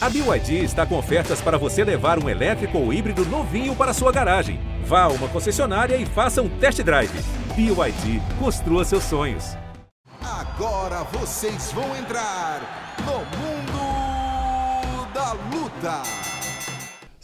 A BYD está com ofertas para você levar um elétrico ou híbrido novinho para sua garagem. Vá a uma concessionária e faça um test drive. BYD, construa seus sonhos. Agora vocês vão entrar no mundo da luta.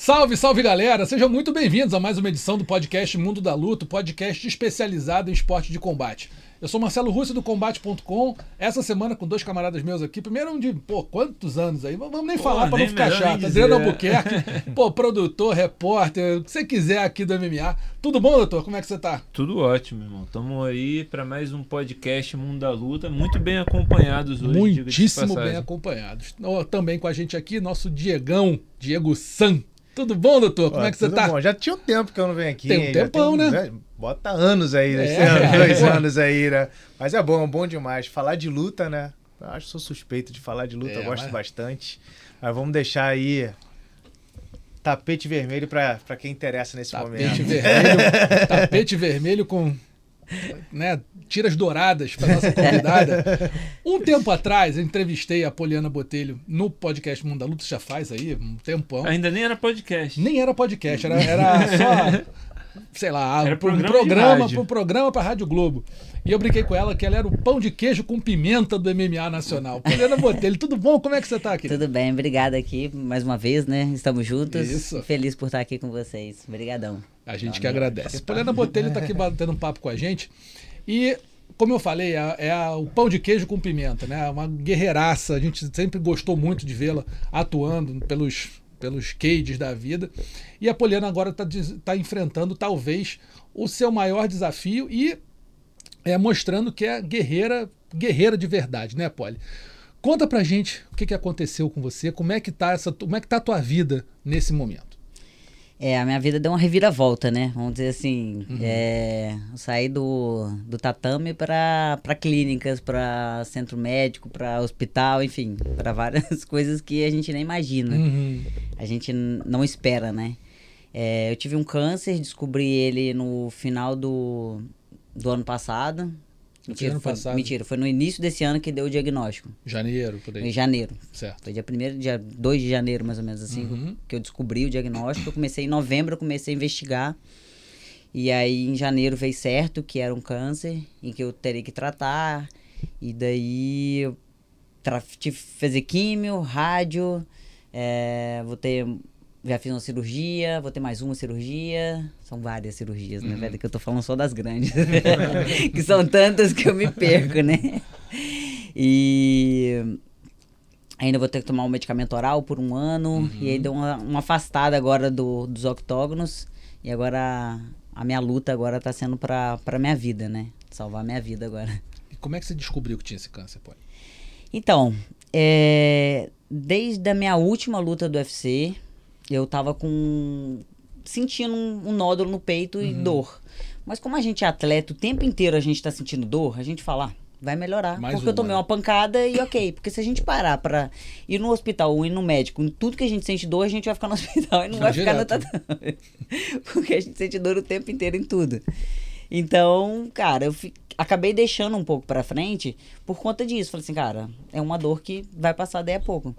Salve, salve galera! Sejam muito bem-vindos a mais uma edição do podcast Mundo da Luta, podcast especializado em esporte de combate. Eu sou Marcelo Russo do Combate.com. Essa semana com dois camaradas meus aqui. Primeiro um de, pô, quantos anos aí? Vamos nem pô, falar para não ficar chato. Adriano Albuquerque, pô, produtor, repórter, o que você quiser aqui do MMA. Tudo bom, doutor? Como é que você tá? Tudo ótimo, irmão. Estamos aí para mais um podcast Mundo da Luta. Muito bem acompanhados hoje. Muitíssimo bem acompanhados. Também com a gente aqui, nosso Diegão, Diego San. Tudo bom, doutor? Como Pô, é que você tá? Bom. Já tinha um tempo que eu não venho aqui. Tem um tempão, tem, né? Bota anos aí, né? É, dois anos aí, né? Mas é bom, bom demais. Falar de luta, né? Eu acho que sou suspeito de falar de luta, é, eu gosto mas... bastante. Mas vamos deixar aí tapete vermelho para quem interessa nesse tapete momento. Vermelho, tapete vermelho com né, tiras douradas para nossa convidada. Um tempo atrás, eu entrevistei a Poliana Botelho no podcast Mundo da Luta, já faz aí um tempão. Ainda nem era podcast. Nem era podcast, era, era só sei lá, era programa, um programa, um programa para Rádio Globo. E eu brinquei com ela que ela era o pão de queijo com pimenta do MMA Nacional. Poliana Botelho, tudo bom? Como é que você está aqui? Tudo bem, obrigada aqui mais uma vez, né? Estamos juntos. Isso. Feliz por estar aqui com vocês. Obrigadão. A gente que agradece. Poliana Botelho está aqui batendo um papo com a gente. E como eu falei, é, é, o pão de queijo com pimenta, né? Uma guerreiraça. A gente sempre gostou muito de vê-la atuando pelos pelos cages da vida. E a Poliana agora está tá enfrentando talvez o seu maior desafio e é mostrando que é guerreira, guerreira de verdade, né, Poli? Conta pra gente o que, que aconteceu com você, como é que tá essa, como é que tá a tua vida nesse momento. É, a minha vida deu uma reviravolta, né? Vamos dizer assim. Uhum. É, eu saí do, do tatame para clínicas, para centro médico, para hospital, enfim, para várias coisas que a gente nem imagina. Uhum. A gente não espera, né? É, eu tive um câncer, descobri ele no final do, do ano passado. Mentira, foi, passado. mentira, foi no início desse ano que deu o diagnóstico. Janeiro, por aí. Em janeiro. Certo. Foi dia 1 dia 2 de janeiro, mais ou menos assim, uhum. que eu descobri o diagnóstico. Eu comecei em novembro, eu comecei a investigar. E aí em janeiro veio certo que era um câncer e que eu teria que tratar. E daí eu tive que fazer químio, rádio, é, vou ter já fiz uma cirurgia, vou ter mais uma cirurgia. São várias cirurgias, né, uhum. né, velho? Que eu tô falando só das grandes. que são tantas que eu me perco, né? E ainda vou ter que tomar um medicamento oral por um ano. Uhum. E aí deu uma, uma afastada agora do, dos octógonos. E agora a, a minha luta agora tá sendo pra, pra minha vida, né? Salvar a minha vida agora. E como é que você descobriu que tinha esse câncer, pô? Então, é, desde a minha última luta do UFC, eu tava com. sentindo um, um nódulo no peito uhum. e dor. Mas como a gente é atleta, o tempo inteiro a gente tá sentindo dor, a gente fala, ah, vai melhorar. Mais porque uma, eu tomei né? uma pancada e ok. Porque se a gente parar pra ir no hospital ou ir no médico, em tudo que a gente sente dor, a gente vai ficar no hospital e não vai ficar no tatame. porque a gente sente dor o tempo inteiro em tudo. Então, cara, eu acabei deixando um pouco pra frente por conta disso. Falei assim, cara, é uma dor que vai passar daí a pouco.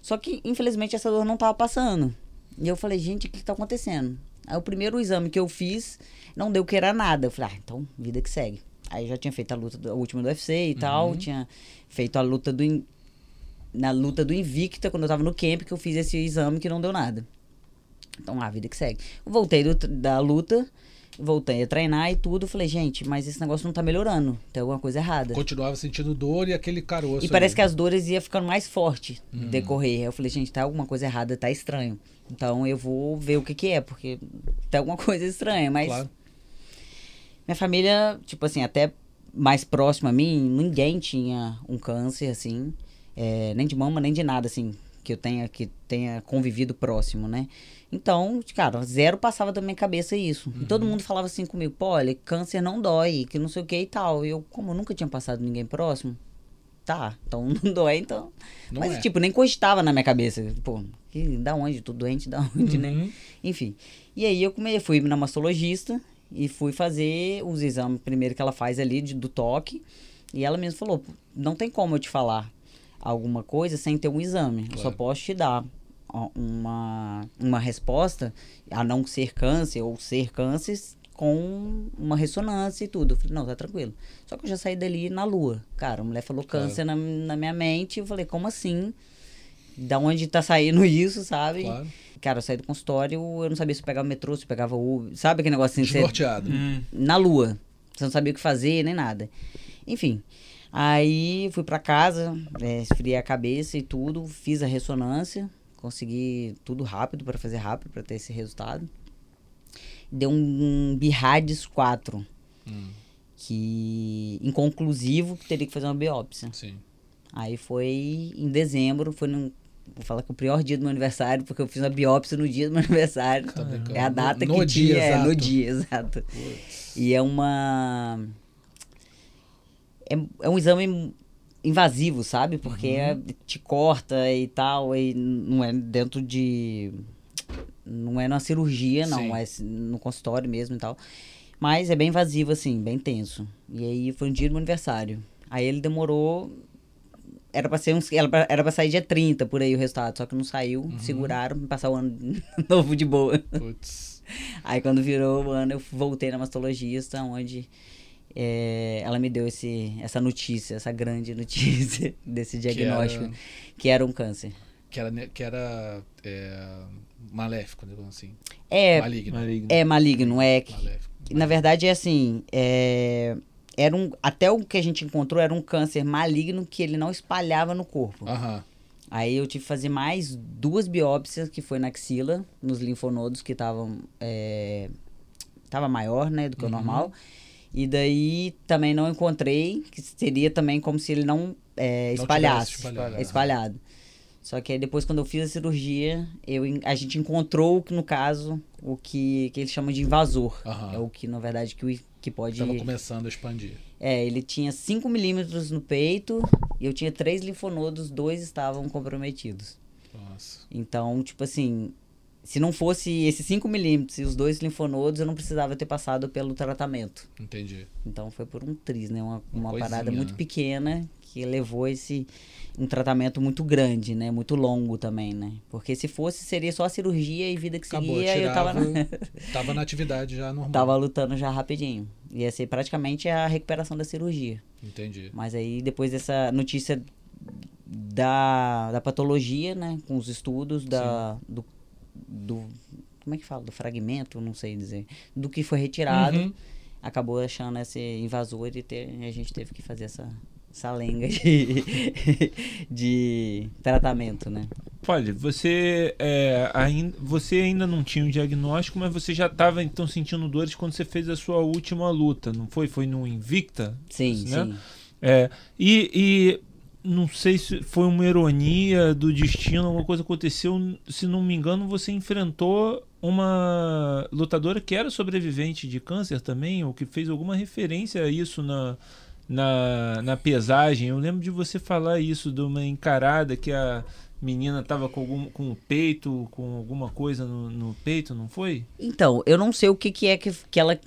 Só que, infelizmente, essa dor não tava passando. E eu falei, gente, o que, que tá acontecendo? Aí o primeiro exame que eu fiz não deu que era nada. Eu falei, ah, então, vida que segue. Aí já tinha feito a luta, do, a última do UFC e uhum. tal, tinha feito a luta do. Na luta do Invicta, quando eu tava no camp, que eu fiz esse exame que não deu nada. Então, a vida que segue. Eu voltei do, da luta, voltei a treinar e tudo. Falei, gente, mas esse negócio não tá melhorando. Tem alguma coisa errada. Continuava sentindo dor e aquele caroço. E parece que as dores iam ficando mais forte hum. decorrer. Eu falei, gente, tá alguma coisa errada, tá estranho. Então eu vou ver o que que é, porque tem alguma coisa estranha, mas. Claro. Minha família, tipo assim, até mais próxima a mim, ninguém tinha um câncer, assim. É, nem de mama, nem de nada, assim, que eu tenha, que tenha convivido próximo, né? Então, cara, zero passava da minha cabeça isso. Uhum. E todo uhum. mundo falava assim comigo, pô, olha, câncer não dói, que não sei o que e tal. E eu, como eu nunca tinha passado ninguém próximo, tá, então não dói, então. Não Mas, é. tipo, nem cogitava na minha cabeça. Pô, que, da onde? Tô doente, da onde, né? uhum. né? Enfim. E aí eu comecei, fui na mastologista e fui fazer os exames primeiro que ela faz ali de, do toque. E ela mesmo falou, não tem como eu te falar alguma coisa sem ter um exame. Eu só Claro. posso te dar uma, uma resposta, a não ser câncer ou ser câncer, com uma ressonância e tudo. Eu falei, não, tá tranquilo. Só que eu já saí dali na lua. Cara, a mulher falou Claro. câncer na, na minha mente. Eu falei, como assim? Da onde tá saindo isso, sabe? Claro. Cara, eu saí do consultório, eu não sabia se eu pegava metrô, se eu pegava Uber. Sabe aquele negócio assim? você- Desnorteado. Hum. na lua. Você não sabia o que fazer, nem nada. Enfim. Aí fui pra casa, é, esfriei a cabeça e tudo, fiz a ressonância, consegui tudo rápido pra fazer rápido pra ter esse resultado. Deu um, um BIRADS 4, Hum, que inconclusivo que teria que fazer uma biópsia. sim. Aí foi em dezembro, foi num Vou falar que é o pior dia do meu aniversário, porque eu fiz uma biópsia no dia do meu aniversário. Brincando. É a data No que dia tinha, é, no dia, exato. E é uma. É, é um exame invasivo, sabe? Porque é- te corta e tal, e não é dentro de. Não é na cirurgia, não, Sim. é no consultório mesmo e tal. Mas é bem invasivo, assim, bem tenso. E aí foi um dia do meu aniversário. Aí ele demorou. Era pra, ser uns, era, pra, era pra sair dia 30 por aí o resultado, só que não saiu, seguraram, me passar o ano novo de boa. Putz. Aí quando virou o ano, eu voltei na mastologista, onde eh, ela me deu esse, essa notícia, essa grande notícia desse diagnóstico, era- que era, um câncer. Que era, que era é, maléfico, digamos assim. É, Maligno. Maligno. é maligno, é. que- Maléfico. Na verdade é assim, é, era um, até o que a gente encontrou era um câncer maligno que ele não espalhava no corpo. Aham. Aí eu tive que fazer mais duas biópsias, que foi na axila, nos linfonodos que estavam. É, tava maior, né, do que o Uhum. normal. E daí também não encontrei, que seria também como se ele não, é, espalhasse. espalhado. espalhado. Só que aí depois, quando eu fiz a cirurgia, eu, a gente encontrou, no caso, o que, que eles chamam de invasor. Aham. É o que, na verdade, que, que pode. Tava começando a expandir. É, ele tinha 5 milímetros no peito e eu tinha três linfonodos, dois estavam comprometidos. Nossa. Então, tipo assim, se não fosse esses 5 milímetros e os dois linfonodos, eu não precisava ter passado pelo tratamento. Entendi. Então foi por um triz, né? Uma, uma coisinha, parada muito né? pequena que levou esse um tratamento muito grande, né? Muito longo também, né? Porque se fosse, seria só a cirurgia e vida que Acabou, seguia, eu tava, tirava, na- tava na atividade já normal. tava lutando já rapidinho. Ia ser praticamente a recuperação da cirurgia. Entendi. Mas aí, depois dessa notícia da, da patologia, né? Com os estudos da, do, do. Como é que fala? Do fragmento, não sei dizer. Do que foi retirado, Uhum. acabou achando esse invasor e ter, a gente teve que fazer essa, essa lenga de, de tratamento, né? Olha, você, é, ainda, você ainda não tinha um diagnóstico, mas você já estava então sentindo dores quando você fez a sua última luta, não foi? Foi no Invicta? Sim, Né? sim. É, e, e não sei se foi uma ironia do destino, alguma coisa aconteceu. Se não me engano, você enfrentou uma lutadora que era sobrevivente de câncer também, ou que fez alguma referência a isso na, na, na pesagem. Eu lembro de você falar isso, de uma encarada que a menina tava com, algum, com o peito, com alguma coisa no, no peito, não foi? Então, eu não sei o que, que é que, que ela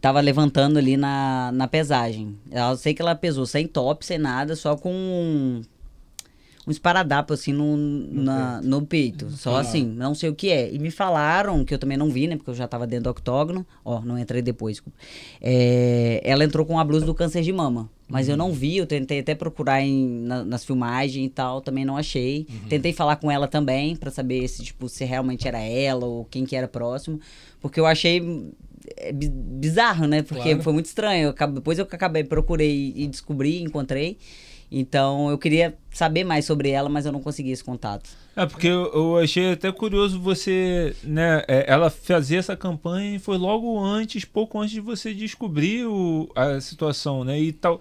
tava levantando ali na, na pesagem. Eu sei que ela pesou sem top, sem nada, só com um, um esparadrapo assim no, na- no peito. Só Ah. assim, não sei o que é. E me falaram, que eu também não vi, né? Porque eu já tava dentro do octógono. Ó, não entrei depois. É, ela entrou com a blusa do câncer de mama. Mas eu não vi, eu tentei até procurar em, na- nas filmagens e tal, também não achei. Tentei falar com ela também, pra saber se, tipo, se realmente era ela ou quem que era próximo. Porque eu achei é, bi- bizarro, né? Porque Claro. foi muito estranho. Eu depois eu acabei, procurei e descobri, encontrei. Então eu queria saber mais sobre ela, mas eu não consegui esse contato. É, porque eu, eu achei até curioso você, né, é, ela fazer essa campanha e foi logo antes, pouco antes de você descobrir o- a situação, né, e tal,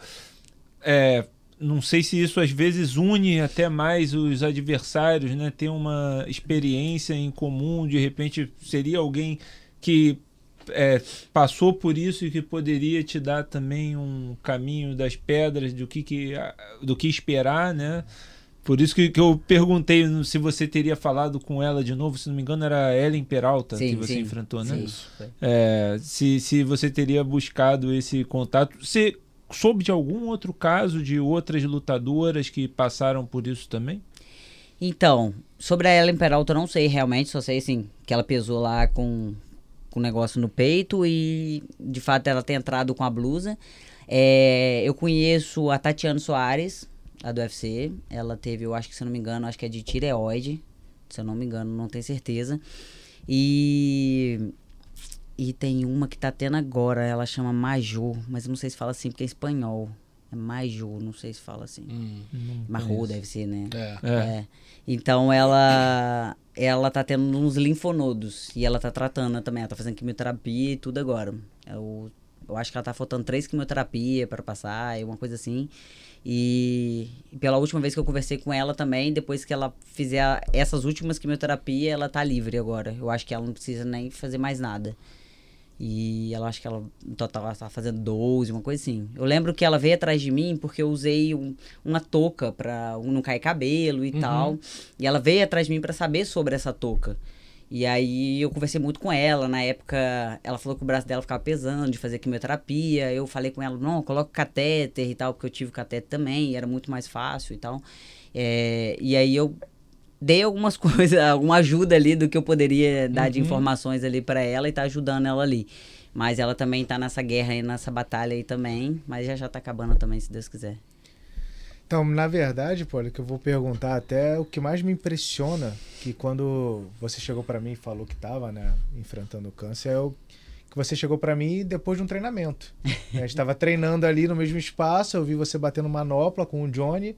é, não sei se isso às vezes une até mais os adversários, né, ter uma experiência em comum, de repente seria alguém que é, passou por isso e que poderia te dar também um caminho das pedras do que, que do que esperar, né? Por isso que, que eu perguntei se você teria falado com ela de novo, se não me engano era a Ellen Peralta que Sim, você sim, enfrentou, né? sim. É, se, se você teria buscado esse contato. Você soube de algum outro caso de outras lutadoras que passaram por isso também? Então, sobre a Ellen Peralta eu não sei realmente, só sei assim, que ela pesou lá com com negócio no peito e de fato ela tem entrado com a blusa. É, eu conheço a Tatiana Soares, a do UFC. Ela teve, eu acho que se eu não me engano, acho que é de tireoide. Se eu não me engano, não tenho certeza. E e tem uma que tá tendo agora, ela chama Major, mas eu não sei se fala assim porque é espanhol. É Major, não sei se fala assim. Hum, Marro deve ser, né? é. É. É. Então ela ela tá tendo uns linfonodos e ela tá tratando também, ela tá fazendo quimioterapia e tudo agora. Eu, eu acho que ela tá faltando três quimioterapia para passar, e uma coisa assim. E, e pela última vez que eu conversei com ela também, depois que ela fizer essas últimas quimioterapias, ela tá livre agora. Eu acho que ela não precisa nem fazer mais nada. E ela acho que ela no total ela tava fazendo 12, uma coisa assim. Eu lembro que ela veio atrás de mim porque eu usei um- uma touca pra não cair cabelo e tal. E ela veio atrás de mim pra saber sobre essa touca. E aí eu conversei muito com ela. Na época, ela falou que o braço dela ficava pesando de fazer quimioterapia. Eu falei com ela, não, coloca catéter e tal, porque eu tive catéter também, e era muito mais fácil e tal. É, e aí eu dei algumas coisas, alguma ajuda ali do que eu poderia dar de informações ali pra ela e tá ajudando ela ali. Mas ela também tá nessa guerra aí, nessa batalha aí também, mas já já tá acabando também, se Deus quiser. Então, na verdade, Paulo, que eu vou perguntar até o que mais me impressiona, que quando você chegou pra mim e falou que tava, né, enfrentando o câncer, é o que você chegou pra mim depois de um treinamento. A gente tava treinando ali no mesmo espaço, eu vi você batendo manopla com o Johnny,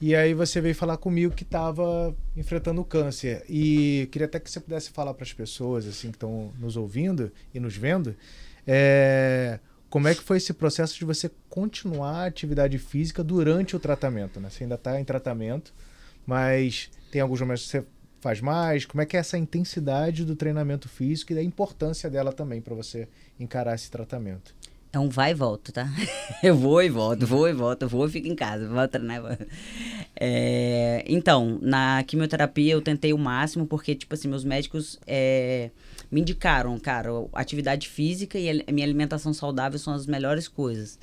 e aí você veio falar comigo que tava enfrentando o câncer. E queria até que você pudesse falar para as pessoas assim que estão nos ouvindo e nos vendo, é, como é que foi esse processo de você continuar a atividade física durante o tratamento, né? Você ainda está em tratamento, mas tem alguns momentos que você faz mais. Como é que é essa intensidade do treinamento físico e da importância dela também para você encarar esse tratamento? É um vai e volta, tá? Eu vou e volto, vou e volto, vou e fico em casa, vou treinar. vou- É, então, na quimioterapia eu tentei o máximo, porque, tipo assim, meus médicos é, me indicaram, cara, atividade física e a minha alimentação saudável são as melhores coisas.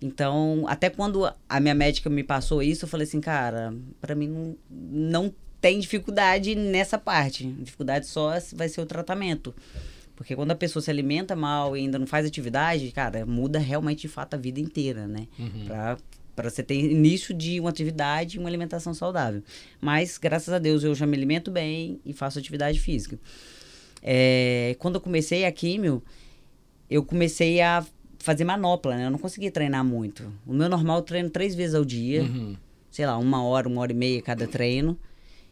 Então, até quando a minha médica me passou isso, eu falei assim, cara, pra mim não, não tem dificuldade nessa parte. Dificuldade só vai ser o tratamento. Porque quando a pessoa se alimenta mal e ainda não faz atividade, cara, muda realmente de fato a vida inteira, né? Pra, pra você ter início de uma atividade e uma alimentação saudável. Mas, graças a Deus, eu já me alimento bem e faço atividade física. É, quando eu comecei a químio, eu comecei a fazer manopla, né? Eu não conseguia treinar muito. O meu normal eu treino três vezes ao dia Uhum. sei lá, uma hora, uma hora e meia cada treino.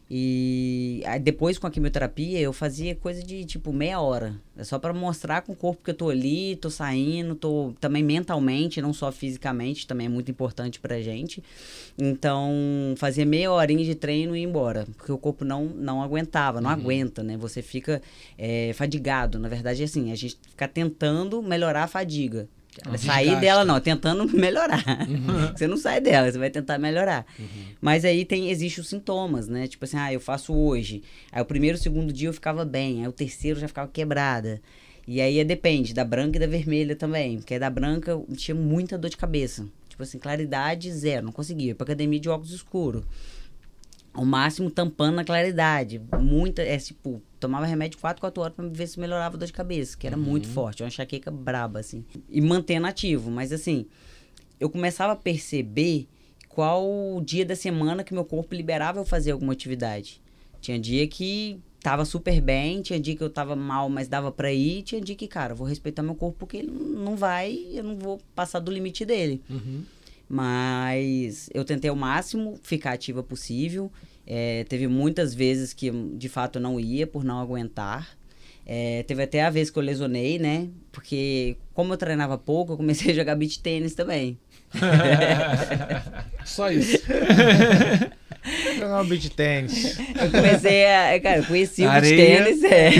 E aí depois com a quimioterapia eu fazia coisa de tipo meia hora. É só pra mostrar com o corpo que eu tô ali, tô saindo, tô também mentalmente, não só fisicamente, também é muito importante pra gente. Então, fazia meia horinha de treino e ir embora, porque o corpo não não aguentava, não aguenta, né? Você fica é, fadigado. Na verdade, é assim, a gente fica tentando melhorar a fadiga. Sair desgaste. dela não, tentando melhorar. Você não sai dela, você vai tentar melhorar. Mas aí tem existe os sintomas, né? Tipo assim, ah, eu faço hoje. Aí o primeiro, o segundo dia eu ficava bem, aí o terceiro já ficava quebrada. E aí é, depende da branca e da vermelha também, porque da branca eu tinha muita dor de cabeça. Tipo assim, claridade zero, não conseguia. Pra academia de óculos escuros. Ao máximo tampando a claridade. Muita, é tipo, tomava remédio 4, 4 horas pra ver se melhorava a dor de cabeça, que era muito forte, uma enxaqueca braba, assim. E mantendo ativo, mas assim, eu começava a perceber qual o dia da semana que meu corpo liberava eu fazer alguma atividade. Tinha dia que tava super bem, tinha dia que eu tava mal, mas dava pra ir, tinha dia que, cara, vou respeitar meu corpo porque ele não vai, eu não vou passar do limite dele. Mas eu tentei ao máximo ficar ativa possível. É, teve muitas vezes que de fato eu não ia por não aguentar. É, teve até a vez que eu lesionei, né? Porque como eu treinava pouco, eu comecei a jogar beach tênis também. Só isso. Jogar um beat tênis. Eu comecei a. Cara, eu conheci o beach Areia. tênis. É.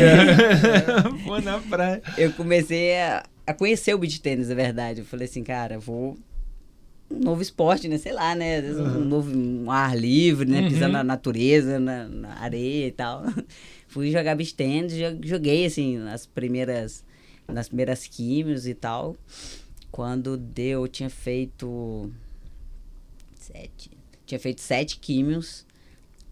Vou na praia. Eu comecei a, a conhecer o beach tênis, é verdade. Eu falei assim, cara, eu vou. Um novo esporte, né? Sei lá, né? Vezes Um novo um ar livre, né? Pisando na natureza, na, na areia e tal. Fui jogar beach tênis, jo- joguei, assim, nas primeiras, nas primeiras químios e tal. Quando deu, eu tinha feito. Sete. Tinha feito sete químios.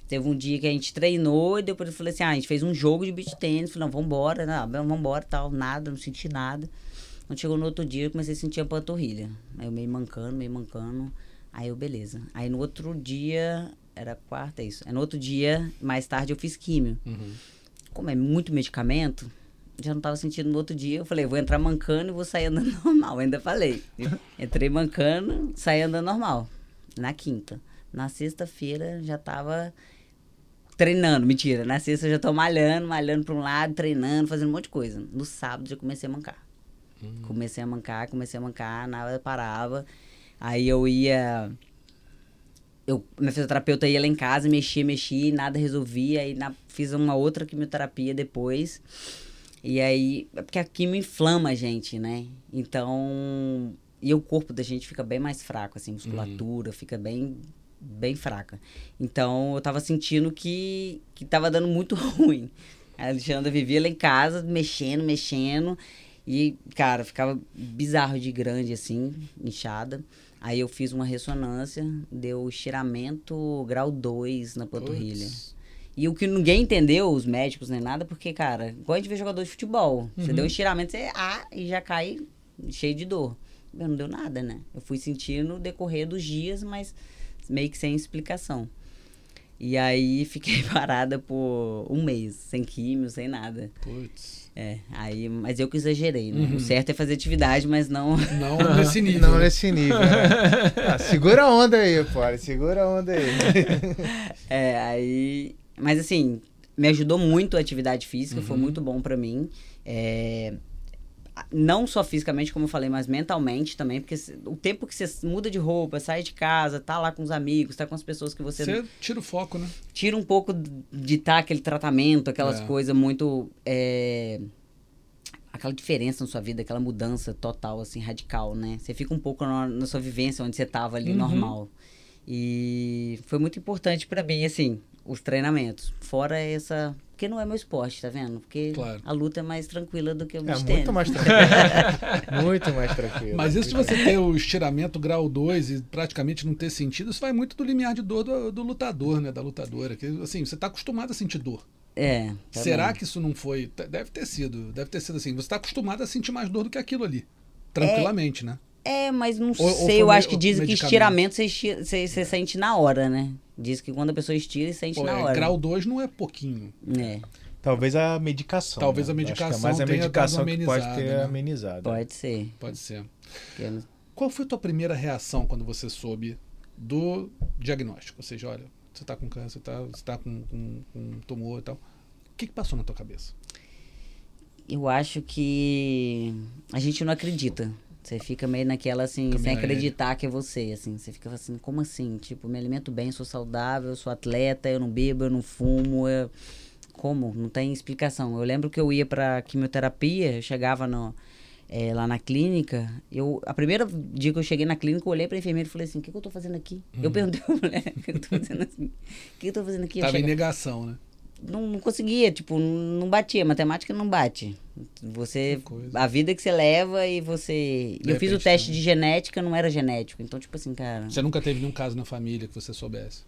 Teve um dia que a gente treinou e depois eu falei assim: ah, a gente fez um jogo de beach tênis. Falei, não, vambora, não, vambora, tal, nada, não senti nada. Quando chegou no outro dia, eu comecei a sentir a panturrilha. Aí eu meio mancando, meio mancando. Aí eu, beleza. Aí no outro dia, era quarta, é isso. Aí no outro dia, mais tarde, eu fiz químio. Uhum. Como é muito medicamento, já não tava sentindo no outro dia. Eu falei, vou entrar mancando e vou sair andando normal. Ainda falei. Entrei mancando, saí andando normal. Na quinta. Na sexta-feira já tava treinando, mentira. Na sexta eu já tô malhando, malhando para um lado, treinando, fazendo um monte de coisa. No sábado já comecei a mancar. Hum. Comecei a mancar, comecei a mancar, nada parava. Aí eu ia. Eu, minha fisioterapeuta ia lá em casa, mexia, mexia, nada resolvia. Aí na, fiz uma outra quimioterapia depois. E aí, é porque a quimio inflama a gente, né? Então, e o corpo da gente fica bem mais fraco, assim, musculatura uhum. fica bem bem fraca. Então, eu tava sentindo que que tava dando muito ruim. A Alexandra vivia lá em casa, mexendo, mexendo, e, cara, ficava bizarro de grande, assim, inchada. Aí eu fiz uma ressonância, deu estiramento grau 2 na panturrilha. Puts. E o que ninguém entendeu, os médicos nem nada, porque, cara, igual a gente vê jogador de futebol. Uhum. Você deu um estiramento, você ah, e já cai cheio de dor. Eu não deu nada, né? Eu fui sentindo no decorrer dos dias, mas meio que sem explicação. E aí fiquei parada por um mês, sem químio, sem nada. Putz. É, aí, mas eu que exagerei, né? Uhum. O certo é fazer atividade, mas não. Não nesse nível. Não nesse nível. Né? ah, segura a onda aí, pô. Segura a onda aí. é, aí. Mas assim, me ajudou muito a atividade física, uhum. foi muito bom para mim. É, não só fisicamente, como eu falei, mas mentalmente também, porque o tempo que você muda de roupa, sai de casa, tá lá com os amigos, tá com as pessoas que você. Você tira o foco, né? Tira um pouco de estar tá aquele tratamento, aquelas é. coisas muito. É, aquela diferença na sua vida, aquela mudança total, assim, radical, né? Você fica um pouco na, na sua vivência onde você tava ali, uhum. normal. E foi muito importante para mim, assim, os treinamentos. Fora essa. Porque não é meu esporte, tá vendo? Porque claro. a luta é mais tranquila do que o É muito mais tranquila. muito mais tranquila. Mas isso de você ter o estiramento grau 2 e praticamente não ter sentido, isso vai muito do limiar de dor do, do lutador, né? Da lutadora. Que, assim, você tá acostumado a sentir dor. É. Tá Será bem. que isso não foi. Deve ter sido. Deve ter sido assim. Você está acostumado a sentir mais dor do que aquilo ali. Tranquilamente, é, né? É, mas não ou, sei. Ou eu acho que dizem que estiramento você, você, você sente na hora, né? Diz que quando a pessoa estira, sente Pô, na é, hora. Grau 2 não é pouquinho. É. Talvez a medicação. Talvez né? a medicação. mais a medicação que pode ter né? amenizado. Pode ser. Pode ser. Qual foi a tua primeira reação quando você soube do diagnóstico? Ou seja, olha, você está com câncer, tá, você está com, com, com tumor e tal. O que, que passou na tua cabeça? Eu acho que a gente não acredita. Você fica meio naquela assim, Caminho sem acreditar ele. que é você, assim. Você fica assim, como assim? Tipo, me alimento bem, sou saudável, sou atleta, eu não bebo, eu não fumo, eu... Como? Não tem explicação. Eu lembro que eu ia pra quimioterapia, eu chegava no, é, lá na clínica, eu, a primeira dia que eu cheguei na clínica, eu olhei pra enfermeira e falei assim, o que, que eu tô fazendo aqui? Hum. Eu perguntei pra mulher, o que, eu tô fazendo assim? O que, eu tô fazendo aqui? Tava em negação, né? Não, não conseguia, tipo, não batia. Matemática não bate. Você. A vida que você leva e você. De eu fiz o teste de genética, não era genético. Então, tipo assim, cara. Você nunca teve nenhum caso na família que você soubesse?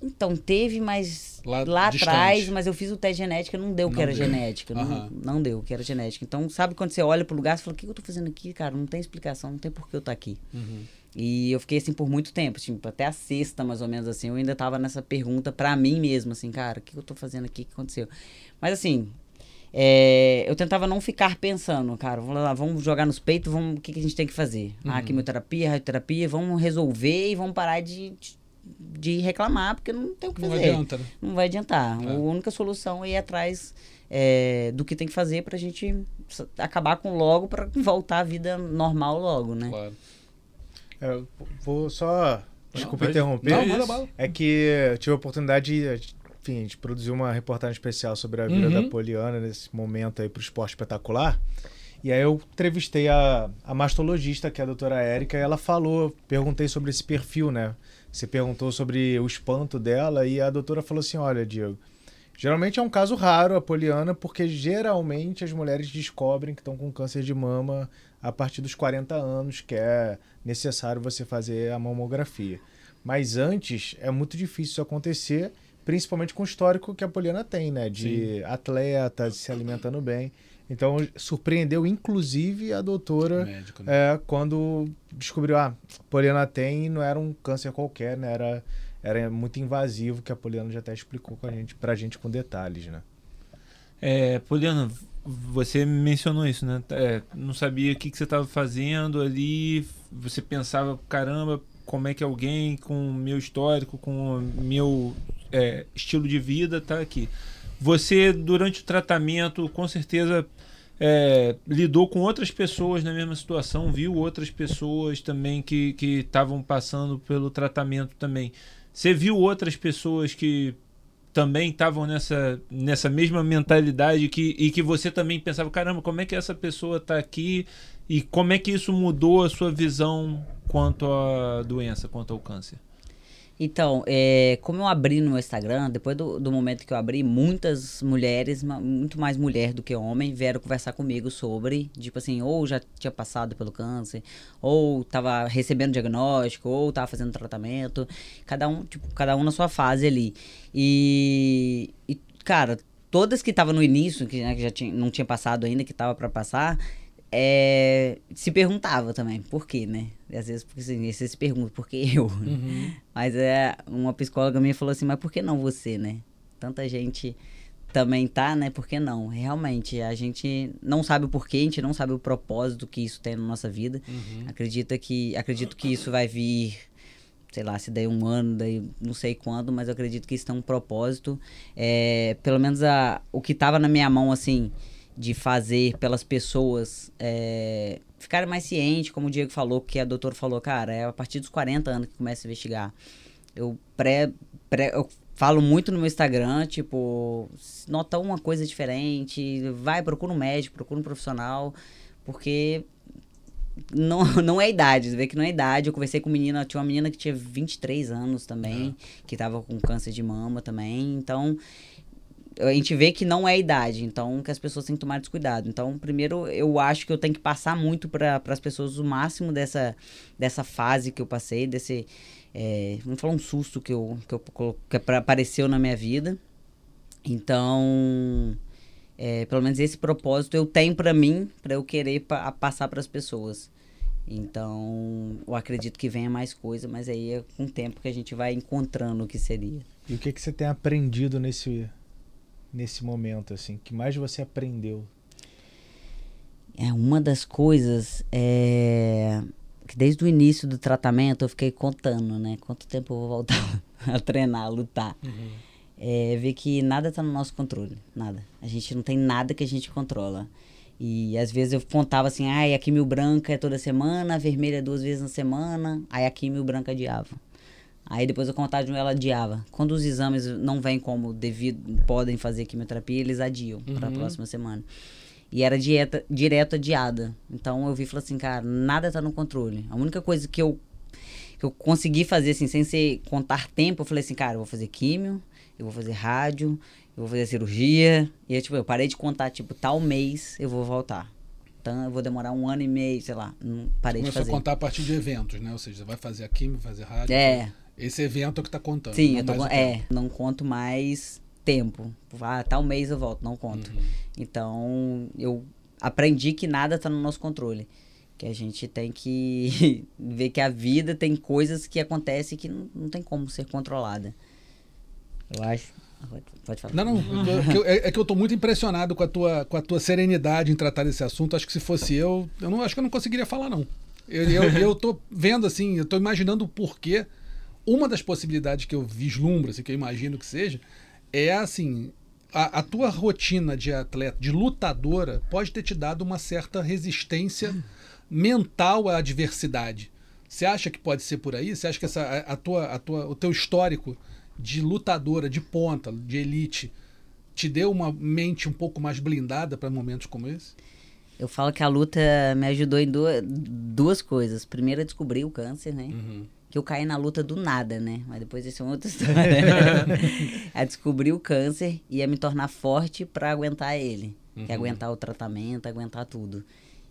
Então, teve, mas lá, lá atrás, mas eu fiz o teste de genética, não deu não que era deu. genética. Uhum. Não, não deu que era genética. Então, sabe quando você olha pro lugar e fala, o que eu tô fazendo aqui, cara? Não tem explicação, não tem por que eu estar tá aqui. Uhum. E eu fiquei assim por muito tempo, tipo, até a sexta, mais ou menos assim, eu ainda tava nessa pergunta para mim mesmo, assim, cara, o que eu tô fazendo aqui, o que aconteceu? Mas assim, é, eu tentava não ficar pensando, cara, vamos lá, vamos jogar nos peitos, vamos, o que, que a gente tem que fazer? Ah, uhum. Ah, quimioterapia, radioterapia, vamos resolver e vamos parar de, de reclamar, porque não tem o que fazer. Não adianta, né? Não vai adiantar. É. A única solução é ir atrás é, do que tem que fazer pra gente acabar com logo, para voltar à vida normal logo, né? Claro. É, vou só. Desculpa não, interromper. Não, manda bala. É que eu tive a oportunidade de, enfim, de produzir uma reportagem especial sobre a vida uhum. da Poliana nesse momento aí para o esporte espetacular. E aí eu entrevistei a, a mastologista, que é a doutora Érica, e ela falou, perguntei sobre esse perfil, né? Você perguntou sobre o espanto dela e a doutora falou assim: olha, Diego, Geralmente é um caso raro a poliana, porque geralmente as mulheres descobrem que estão com câncer de mama a partir dos 40 anos, que é necessário você fazer a mamografia. Mas antes é muito difícil isso acontecer, principalmente com o histórico que a poliana tem, né? De Sim. atleta, de se alimentando bem. Então surpreendeu inclusive a doutora médico, né? é, quando descobriu, ah, Poliana tem, não era um câncer qualquer, né? Era era muito invasivo, que a Poliana já até explicou com a gente, pra gente com detalhes, né? É, Poliana, você mencionou isso, né? É, não sabia o que, que você estava fazendo ali, você pensava, caramba, como é que alguém com meu histórico, com meu é, estilo de vida tá aqui. Você, durante o tratamento, com certeza é, lidou com outras pessoas na mesma situação, viu outras pessoas também que estavam passando pelo tratamento também. Você viu outras pessoas que também estavam nessa, nessa mesma mentalidade que, e que você também pensava, caramba, como é que essa pessoa está aqui e como é que isso mudou a sua visão quanto à doença, quanto ao câncer? Então, é, como eu abri no meu Instagram, depois do, do, momento que eu abri, muitas mulheres, muito mais mulher do que homem, vieram conversar comigo sobre, tipo assim, ou já tinha passado pelo câncer, ou estava recebendo diagnóstico, ou estava fazendo tratamento, cada um, tipo, cada um na sua fase ali. E, e cara, todas que estavam no início, que, né, que já tinha, não tinha passado ainda, que estava para passar, é, se perguntava também por quê, né? E às vezes porque assim, você se pergunta por que eu. Uhum. Mas é uma psicóloga minha falou assim, mas por que não você, né? Tanta gente também tá, né? Por que não? Realmente, a gente não sabe o porquê, a gente não sabe o propósito que isso tem na nossa vida. Uhum. Acredita que, acredito que isso vai vir, sei lá, se daí um ano, daí não sei quando, mas eu acredito que isso tem um propósito. É, pelo menos a, o que tava na minha mão, assim, de fazer pelas pessoas é, ficarem mais cientes, como o Diego falou, que a doutora falou, cara, é a partir dos 40 anos que começa a investigar. Eu pré, pré eu falo muito no meu Instagram, tipo, nota uma coisa diferente, vai, procura um médico, procura um profissional, porque não, não é idade, você vê que não é idade. Eu conversei com menina, tinha uma menina que tinha 23 anos também, que tava com câncer de mama também. Então, a gente vê que não é idade, então que as pessoas têm que tomar descuidado. Então, primeiro, eu acho que eu tenho que passar muito para as pessoas o máximo dessa, dessa fase que eu passei, desse. É, vamos falar um susto que, eu, que, eu, que apareceu na minha vida. Então, é, pelo menos esse propósito eu tenho para mim, para eu querer pa passar para as pessoas. Então, eu acredito que venha mais coisa, mas aí é com o tempo que a gente vai encontrando o que seria. E o que, que você tem aprendido nesse nesse momento, assim? que mais você aprendeu? É uma das coisas é, que desde o início do tratamento eu fiquei contando, né? Quanto tempo eu vou voltar a treinar, a lutar. Uhum. É, ver que nada está no nosso controle, nada. A gente não tem nada que a gente controla. E às vezes eu contava assim, ai, a quimio branca é toda semana, a vermelha é duas vezes na semana, aí a quimio branca adiava. Aí depois a contagem ela adiava. Quando os exames não vêm como devido, podem fazer quimioterapia, eles adiam uhum. para a próxima semana. E era dieta direto adiada. Então eu vi e falei assim, cara, nada tá no controle. A única coisa que eu que eu consegui fazer assim, sem ser contar tempo, eu falei assim, cara, eu vou fazer químio, eu vou fazer rádio, eu vou fazer cirurgia. E aí, tipo, eu parei de contar, tipo, tal mês eu vou voltar. Então eu vou demorar um ano e meio, sei lá. Não parei Você de fazer. a contar a partir de eventos, né? Ou seja, você vai fazer a química, fazer rádio. É. Esse evento é o que está contando. Sim, eu tô, é, não conto mais tempo. Ah, tal mês eu volto, não conto. Uhum. Então, eu aprendi que nada está no nosso controle. Que a gente tem que ver que a vida tem coisas que acontecem que não, não tem como ser controlada. Eu acho. Pode falar. Não, não. é, é, que eu estou muito impressionado com a, tua, com a tua serenidade em tratar desse assunto. Acho que se fosse eu, eu não acho que eu não conseguiria falar, não. Eu, eu, eu tô vendo assim, eu tô imaginando o porquê uma das possibilidades que eu vislumbro, assim, que eu imagino que seja, é assim, a, a, tua rotina de atleta, de lutadora, pode ter te dado uma certa resistência mental à adversidade. Você acha que pode ser por aí? Você acha que essa, a, a, tua, a tua, o teu histórico de lutadora, de ponta, de elite, te deu uma mente um pouco mais blindada para momentos como esse? Eu falo que a luta me ajudou em duas, duas coisas. Primeiro, a descobrir o câncer, né? Uhum. Que eu caí na luta do nada, né? Mas depois isso é uma outra história. a descobrir o câncer e a me tornar forte para aguentar ele. Uhum. Que é aguentar o tratamento, aguentar tudo.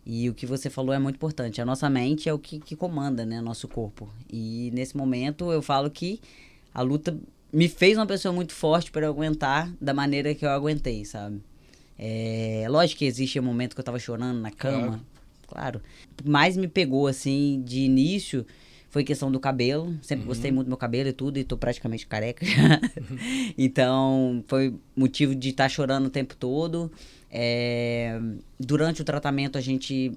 E o que você falou é muito importante. A nossa mente é o que, que comanda, né? Nosso corpo. E nesse momento eu falo que a luta me fez uma pessoa muito forte para aguentar da maneira que eu aguentei, sabe? É lógico que existe um momento que eu tava chorando na cama, claro. claro. Mais me pegou assim de início foi questão do cabelo. Sempre uhum. gostei muito do meu cabelo e tudo, e tô praticamente careca já. então, foi motivo de estar tá chorando o tempo todo. É, durante o tratamento, a gente.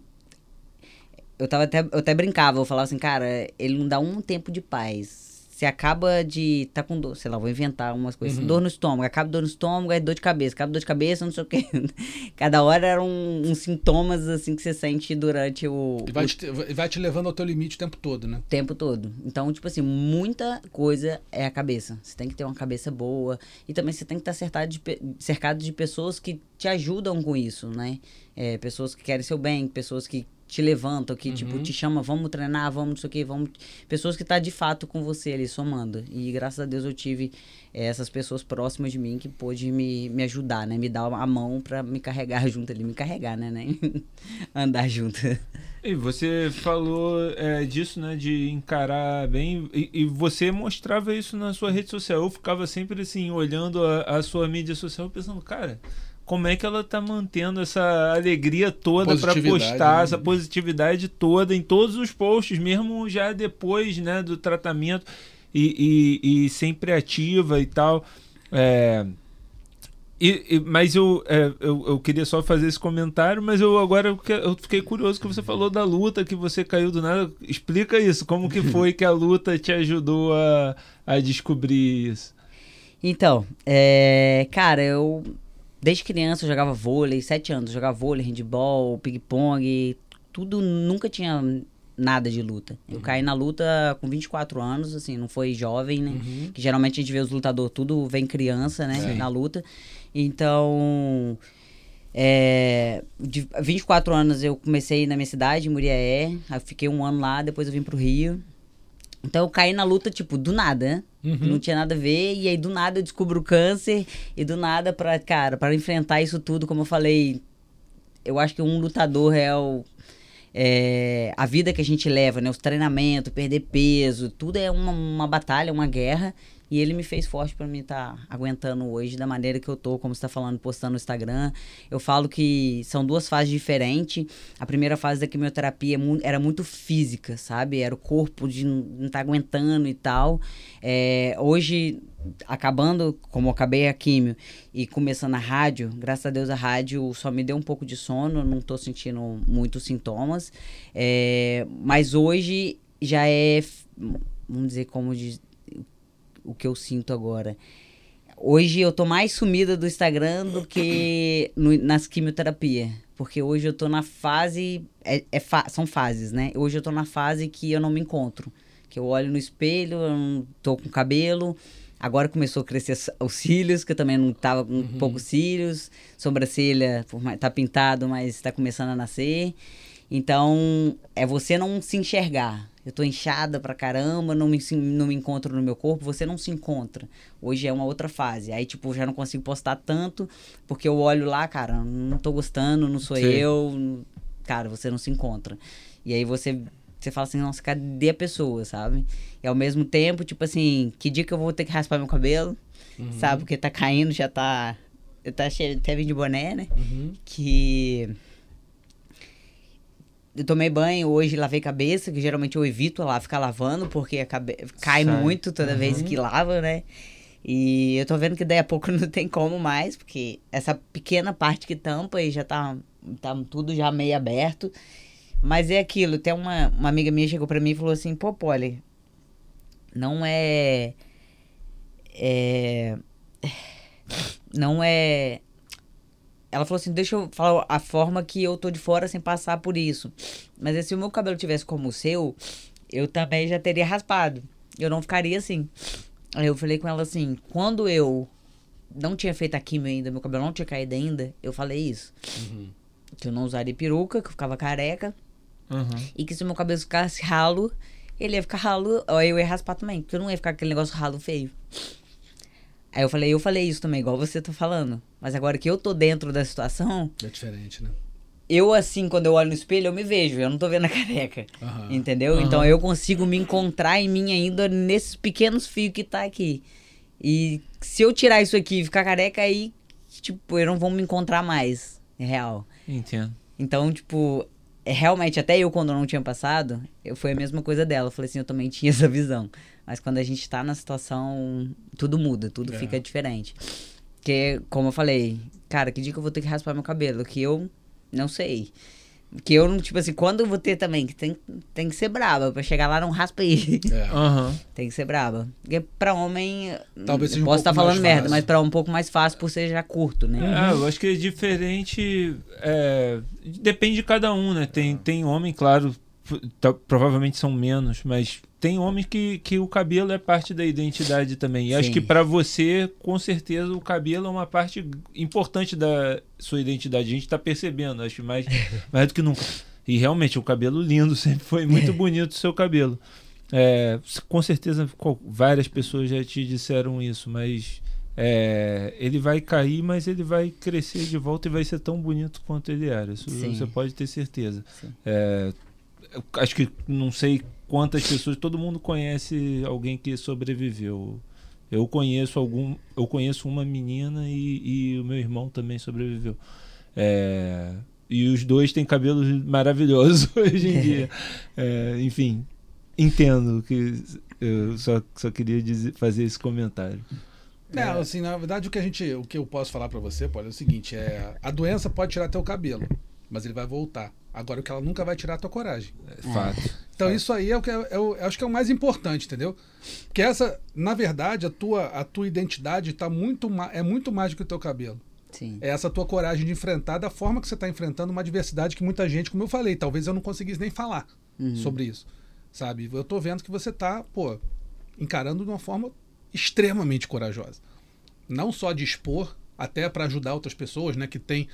Eu, tava até, eu até brincava, eu falava assim, cara, ele não dá um tempo de paz você acaba de tá com dor, sei lá, vou inventar umas coisas. Uhum. Dor no estômago, acaba dor no estômago, é dor de cabeça, acaba dor de cabeça, não sei o quê. Cada hora eram uns sintomas assim que você sente durante o. E vai, o... Te, vai te levando ao teu limite o tempo todo, né? O tempo todo. Então, tipo assim, muita coisa é a cabeça. Você tem que ter uma cabeça boa. E também você tem que estar cercado de, cercado de pessoas que te ajudam com isso, né? É, pessoas que querem seu bem, pessoas que te levantam, que tipo, uhum. tipo te chama, vamos treinar, vamos não sei o que, vamos pessoas que tá de fato com você ali somando. E graças a Deus eu tive é, essas pessoas próximas de mim que pôde me, me ajudar, né, me dar a mão para me carregar junto ali, me carregar, né, né? andar junto. E você falou é, disso, né, de encarar bem e, e, você mostrava isso na sua rede social. Eu ficava sempre assim olhando a, a sua mídia social pensando, cara, como é que ela tá mantendo essa alegria toda para postar, né? essa positividade toda em todos os posts, mesmo já depois né, do tratamento e, e, e sempre ativa e tal. É, e, e, mas eu, é, eu, eu, queria só fazer esse comentário, mas eu agora eu fiquei curioso que você falou da luta, que você caiu do nada. Explica isso, como que foi que a luta te ajudou a, a descobrir isso? Então, é, cara, eu Desde criança eu jogava vôlei, sete anos, eu jogava vôlei, handball, ping-pong, tudo, nunca tinha nada de luta. Eu uhum. caí na luta com 24 anos, assim, não foi jovem, né? Uhum. Que geralmente a gente vê os lutadores tudo vem criança, né? Sim. Na luta. Então, é, de 24 anos eu comecei na minha cidade, em Muriaé. Aí fiquei um ano lá, depois eu vim pro Rio. Então eu caí na luta, tipo, do nada, né? Uhum. Não tinha nada a ver, e aí do nada eu descubro o câncer, e do nada, pra, cara, para enfrentar isso tudo, como eu falei, eu acho que um lutador é o. É, a vida que a gente leva, né? Os treinamentos, perder peso, tudo é uma, uma batalha, uma guerra. E ele me fez forte para mim estar tá aguentando hoje da maneira que eu tô, como você tá falando, postando no Instagram. Eu falo que são duas fases diferentes. A primeira fase da quimioterapia é era muito física, sabe? Era o corpo de não estar tá aguentando e tal. É, hoje, acabando, como acabei a quimio e começando a rádio, graças a Deus a rádio só me deu um pouco de sono, não tô sentindo muitos sintomas. É, mas hoje já é, vamos dizer, como de o que eu sinto agora. Hoje eu tô mais sumida do Instagram do que no, nas quimioterapia. Porque hoje eu tô na fase. É, é fa são fases, né? Hoje eu tô na fase que eu não me encontro. Que eu olho no espelho, eu não tô com cabelo. Agora começou a crescer os cílios, que eu também não tava com uhum. poucos cílios. Sobrancelha tá pintado, mas tá começando a nascer. Então, é você não se enxergar eu tô inchada pra caramba, não me, não me encontro no meu corpo, você não se encontra. Hoje é uma outra fase. Aí, tipo, já não consigo postar tanto, porque eu olho lá, cara, não tô gostando, não sou Sim. eu. Cara, você não se encontra. E aí você, você fala assim, nossa, cadê a pessoa, sabe? E ao mesmo tempo, tipo assim, que dia que eu vou ter que raspar meu cabelo, uhum. sabe? Porque tá caindo, já tá. Tá cheio, até vim de boné, né? Uhum. Que eu tomei banho hoje, lavei cabeça, que geralmente eu evito lá ficar lavando, porque cabe... cai Sai. muito toda uhum. vez que lava, né? E eu tô vendo que daí a pouco não tem como mais, porque essa pequena parte que tampa e já tá, tá tudo já meio aberto. Mas é aquilo, tem uma, uma amiga minha chegou para mim e falou assim, pô, Polly, não é... É... Não é ela falou assim: deixa eu falar a forma que eu tô de fora sem passar por isso. Mas se o meu cabelo tivesse como o seu, eu também já teria raspado. Eu não ficaria assim. Aí eu falei com ela assim: quando eu não tinha feito a quimio ainda, meu cabelo não tinha caído ainda, eu falei isso. Uhum. Que eu não usaria peruca, que eu ficava careca. Uhum. E que se meu cabelo ficasse ralo, ele ia ficar ralo, eu ia raspar também, porque eu não ia ficar aquele negócio ralo feio. Aí eu falei, eu falei isso também, igual você tá falando. Mas agora que eu tô dentro da situação, É diferente, né? eu assim, quando eu olho no espelho, eu me vejo, eu não tô vendo a careca. Aham. Entendeu? Então eu consigo me encontrar em mim ainda nesses pequenos fios que tá aqui. E se eu tirar isso aqui e ficar careca, aí, tipo, eu não vou me encontrar mais. É real. Entendo. Então, tipo, é, realmente, até eu, quando não tinha passado, eu, foi a mesma coisa dela. Eu falei assim, eu também tinha essa visão. Mas quando a gente tá na situação, tudo muda, tudo É. fica diferente. Porque, como eu falei, cara, que dia que eu vou ter que raspar meu cabelo? Que eu não sei. Que eu, não tipo assim, quando eu vou ter também, que tem, tem que ser braba. Pra chegar lá, não raspa aí. É. Aham. tem que ser braba. Porque pra homem, Talvez seja um posso estar mais falando merda, fácil. mas pra um pouco mais fácil por ser já curto, né? É, eu acho que é diferente. é, depende de cada um, né? Tem, tem homem, claro, tá- provavelmente são menos, mas tem homem que, que o cabelo é parte da identidade também. E acho Sim. que pra você, com certeza, o cabelo é uma parte importante da sua identidade. A gente tá percebendo, acho mais, mais do que nunca. E realmente, o cabelo lindo, sempre foi muito bonito o seu cabelo. É, com certeza, várias pessoas já te disseram isso, mas é, ele vai cair, mas ele vai crescer de volta e vai ser tão bonito quanto ele era. Isso Sim. você pode ter certeza. Sim. É, acho que não sei quantas pessoas, todo mundo conhece alguém que sobreviveu. Eu conheço algum, eu conheço uma menina e, e o meu irmão também sobreviveu. É, e os dois têm cabelos maravilhosos hoje em dia. É, enfim, entendo que eu só, só queria dizer, fazer esse comentário. É, assim, na verdade o que a gente, o que eu posso falar pra você, Paulo, é o seguinte, é a doença pode tirar teu cabelo, mas ele vai voltar. Agora o que ela nunca vai tirar é a tua coragem. É fato. Então isso aí é o que é, é o- eu acho que é o mais importante, entendeu? Porque essa, na verdade, a tua a tua identidade tá muito é muito mais do que o teu cabelo. Sim. É essa tua coragem de enfrentar da forma que você está enfrentando uma adversidade que muita gente, como eu falei, talvez eu não conseguisse nem falar sobre isso, sabe? Eu tô vendo que você tá, pô, encarando de uma forma extremamente corajosa. Não só de expor, até para ajudar outras pessoas, né, que tem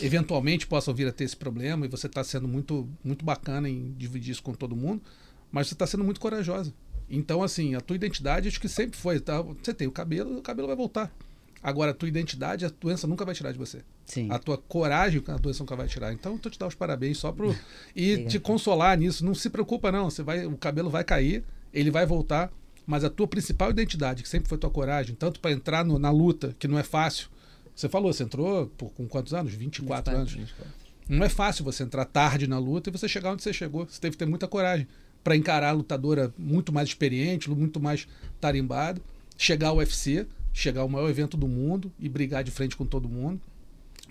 eventualmente possam vir a ter esse problema e você está sendo muito muito bacana em dividir isso com todo mundo, mas você está sendo muito corajosa. Então, assim, a tua identidade acho que sempre foi, tá? Você tem o cabelo, o cabelo vai voltar. Agora, a tua identidade, a doença nunca vai tirar de você. Sim. A tua coragem, a doença nunca vai tirar. Então, eu tô te dar os parabéns só pro. E te consolar nisso. Não se preocupa, não. Você vai, o cabelo vai cair, ele vai voltar. Mas a tua principal identidade, que sempre foi tua coragem, tanto para entrar no- na luta, que não é fácil. Você falou, você entrou por, com quantos anos? 24, anos. Não é fácil você entrar tarde na luta e você chegar onde você chegou. Você teve que ter muita coragem para encarar a lutadora muito mais experiente, muito mais tarimbado, chegar ao UFC, chegar ao maior evento do mundo e brigar de frente com todo mundo.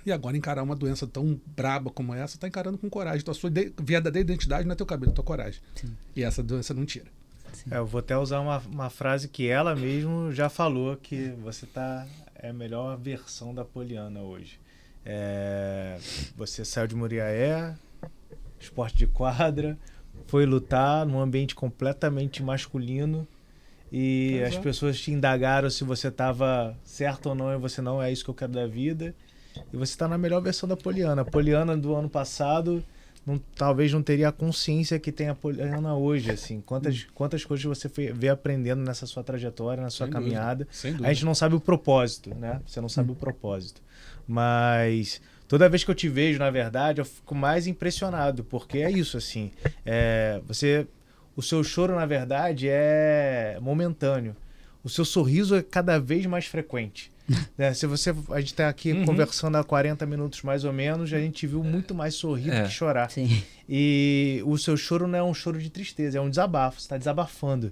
E agora encarar uma doença tão braba como essa, tá encarando com coragem. Então a sua verdadeira identidade não é teu cabelo, é tua coragem. E essa doença não tira. É, eu vou até usar uma, uma frase que ela mesmo já falou, que você tá é a melhor versão da Poliana hoje. É, você saiu de Muriaé, esporte de quadra, foi lutar num ambiente completamente masculino e Pois as é. pessoas te indagaram se você estava certo ou não e você não é isso que eu quero da vida. E você está na melhor versão da Poliana. A Poliana do ano passado não- talvez não teria a consciência que tem a Poliana hoje, assim. Quantas, quantas coisas você foi, vê aprendendo nessa sua trajetória, na sua Sem caminhada. Dúvida. A gente não sabe o propósito, né? Você não sabe o propósito. Mas toda vez que eu te vejo, na verdade, eu fico mais impressionado, porque é isso, assim. É, você, o seu choro, na verdade, é momentâneo. O seu sorriso é cada vez mais frequente. né? Se você, a gente está aqui Uhum. conversando há 40 minutos mais ou menos, a gente viu muito mais sorrir É. do que chorar. Sim. E o seu choro não é um choro de tristeza, é um desabafo, você está desabafando.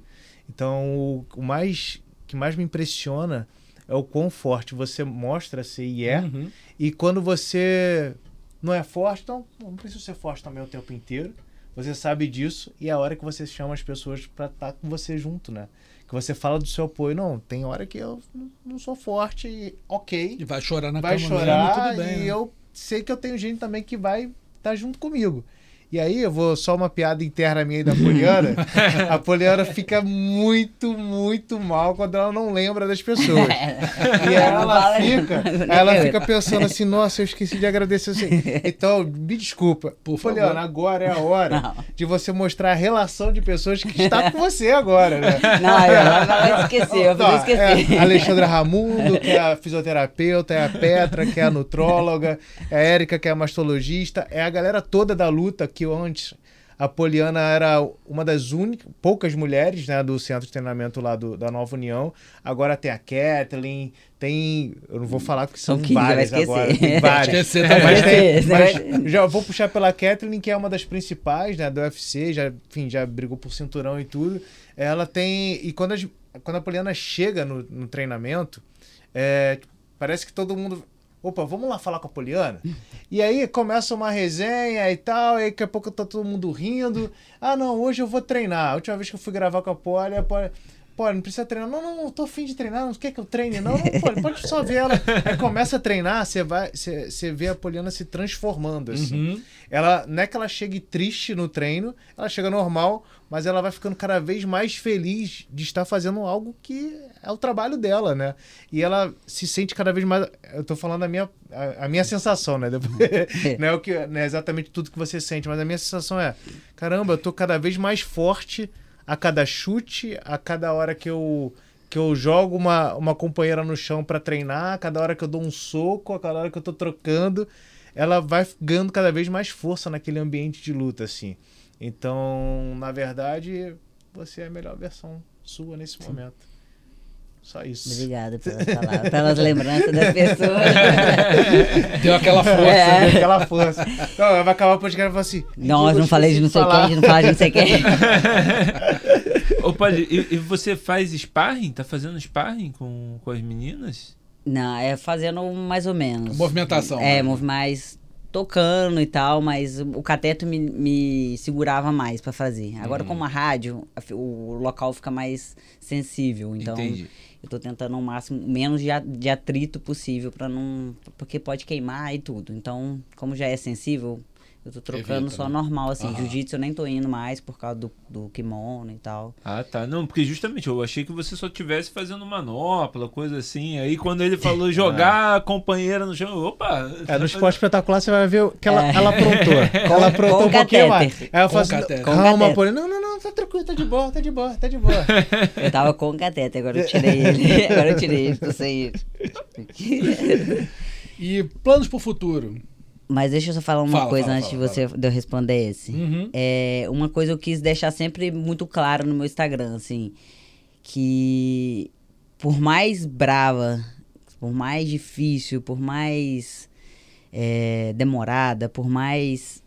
Então, o, o mais que mais me impressiona é o quão forte você mostra ser e é. Uhum. E quando você não é forte, então não precisa ser forte também o tempo inteiro. Você sabe disso e é a hora que você chama as pessoas para estar com você junto, né? Que você fala do seu apoio. Não, tem hora que eu não- sou forte e ok E vai chorar na vai cama chorar mesmo, tudo bem. e né? eu sei que eu tenho gente também que vai estar junto comigo. E aí eu vou só uma piada interna minha e da Poliana. a Poliana fica muito, muito mal quando ela não lembra das pessoas. E ela fica, ela fica pensando assim, nossa, eu esqueci de agradecer você. Então, me desculpa. Por Poliana, favor. agora é a hora não. de você mostrar a relação de pessoas que está com você agora, né? Não, ela vai esquecer, eu vou esquecer. É a Alexandra Ramundo, que é a fisioterapeuta, é a Petra, que é a nutróloga, é a Érica, que é a mastologista, é a galera toda da luta que antes a Poliana era uma das únicas, poucas mulheres né, do centro de treinamento lá do, da Nova União. Agora tem a Kathleen, tem. Eu não vou falar porque são várias agora. Tem várias. Esquecer mas, tem, mas já vou puxar pela Kathleen, que é uma das principais né, do UFC, já, enfim, já brigou por cinturão e tudo. Ela tem. E quando, quando a Poliana chega no, no treinamento, é, parece que todo mundo opa, vamos lá falar com a Poliana? E aí começa uma resenha e tal, e daqui a pouco tá todo mundo rindo. Ah, não, hoje eu vou treinar. A última vez que eu fui gravar com a Poli, a Poli pô, não precisa treinar. Não, não, não tô afim de treinar, não quer que eu treine, não. não pô, pode só ver ela. Aí começa a treinar, você vai, você, você vê a Poliana se transformando, assim. Uhum. Ela, não é que ela chegue triste no treino, ela chega normal, mas ela vai ficando cada vez mais feliz de estar fazendo algo que é o trabalho dela, né? E ela se sente cada vez mais. Eu tô falando a minha, a, a minha sensação, né? não, é o que, não é exatamente tudo que você sente, mas a minha sensação é: caramba, eu tô cada vez mais forte a cada chute, a cada hora que eu que eu jogo uma, uma companheira no chão para treinar, a cada hora que eu dou um soco, a cada hora que eu tô trocando, ela vai ganhando cada vez mais força naquele ambiente de luta, assim. Então, na verdade, você é a melhor versão sua nesse momento. Só isso. Obrigada pelas palavras, pelas lembranças das pessoas. Deu aquela força. É. Deu aquela força. Então, vai acabar o podcast e falar assim. Não, não falei de não sei quem, não falei de não sei quem. Ô, Padre, e, e, você faz sparring? Tá fazendo sparring com, com as meninas? Não, é fazendo mais ou menos. Movimentação. É, né? mais tocando e tal, mas o cateto me, me segurava mais para fazer. Agora, hum. como a rádio, o local fica mais sensível. Então, Entendi. eu tô tentando ao máximo, menos de, de atrito possível para não. Porque pode queimar e tudo. Então, como já é sensível, eu tô trocando Evita, só né? normal, assim. Jiu-jitsu eu nem tô indo mais por causa do, do kimono e tal. Ah, tá. Não, porque justamente eu achei que você só tivesse fazendo manopla, coisa assim. Aí quando ele falou jogar a companheira no chão, opa! É, no esporte espetacular você vai ver que ela, é. ela aprontou. ela aprontou um pouquinho mais. Aí ela falou assim, calma, pô. Não, não, não, tá tranquilo, tá de boa, tá de boa, tá de boa. Eu tava com o catete, agora eu tirei ele. Agora eu tirei ele, tô sem ele. e planos pro futuro? Mas deixa eu só falar uma fala, coisa fala, antes fala, de você de eu responder esse. Uhum. É, uma coisa eu quis deixar sempre muito claro no meu Instagram, assim, que por mais brava, por mais difícil, por mais é, demorada, por mais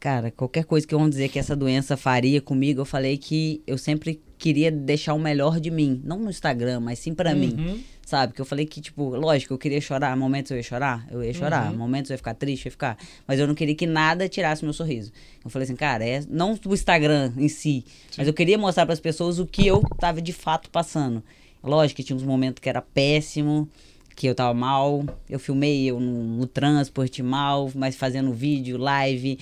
cara, qualquer coisa que vão dizer que essa doença faria comigo, eu falei que eu sempre queria deixar o melhor de mim, não no Instagram, mas sim para uhum. mim sabe? Que eu falei que, tipo, lógico, eu queria chorar, momentos eu ia chorar, eu ia chorar, uhum. momentos eu ia ficar triste, eu ia ficar. Mas eu não queria que nada tirasse meu sorriso. Eu falei assim, cara, é não o Instagram em si, Sim. mas eu queria mostrar para as pessoas o que eu tava de fato passando. Lógico que tinha uns momentos que era péssimo, que eu tava mal, eu filmei eu no, no transporte mal, mas fazendo vídeo, live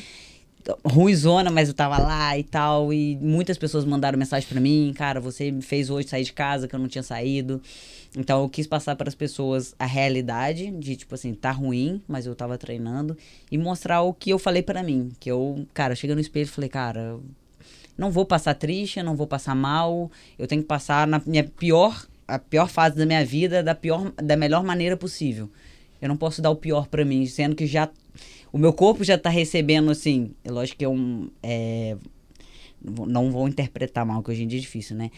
ruizona, mas eu tava lá e tal. E muitas pessoas mandaram mensagem para mim, cara, você me fez hoje sair de casa que eu não tinha saído. Então eu quis passar para as pessoas a realidade de tipo assim, tá ruim, mas eu tava treinando e mostrar o que eu falei para mim, que eu, cara, cheguei no espelho e falei, cara, não vou passar triste, não vou passar mal, eu tenho que passar na minha pior a pior fase da minha vida da pior da melhor maneira possível. Eu não posso dar o pior para mim, sendo que já o meu corpo já tá recebendo assim, é lógico que é um é, não vou interpretar mal, que hoje em dia é difícil, né?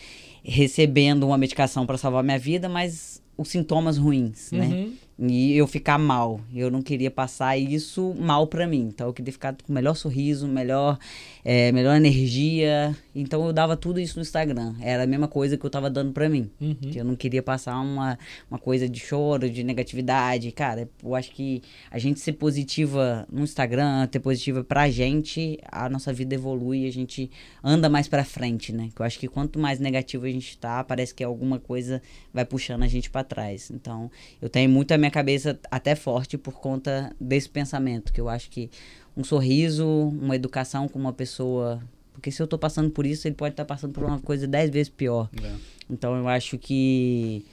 Recebendo uma medicação para salvar minha vida, mas os sintomas ruins, né? uhum. né? E eu ficar mal. Eu não queria passar isso mal para mim. Então eu queria ficar com o melhor sorriso, melhor, é, melhor energia. Então eu dava tudo isso no Instagram. Era a mesma coisa que eu tava dando para mim. Uhum. Que eu não queria passar uma, uma coisa de choro, de negatividade. Cara, eu acho que a gente ser positiva no Instagram, ter positiva pra gente, a nossa vida evolui, a gente anda mais pra frente, né? Que eu acho que quanto mais negativo a gente tá, parece que alguma coisa vai puxando a gente para trás. Então eu tenho muito a minha minha cabeça até forte por conta desse pensamento, que eu acho que um sorriso, uma educação com uma pessoa. Porque se eu tô passando por isso, ele pode estar tá passando por uma coisa dez vezes pior. É. Então eu acho que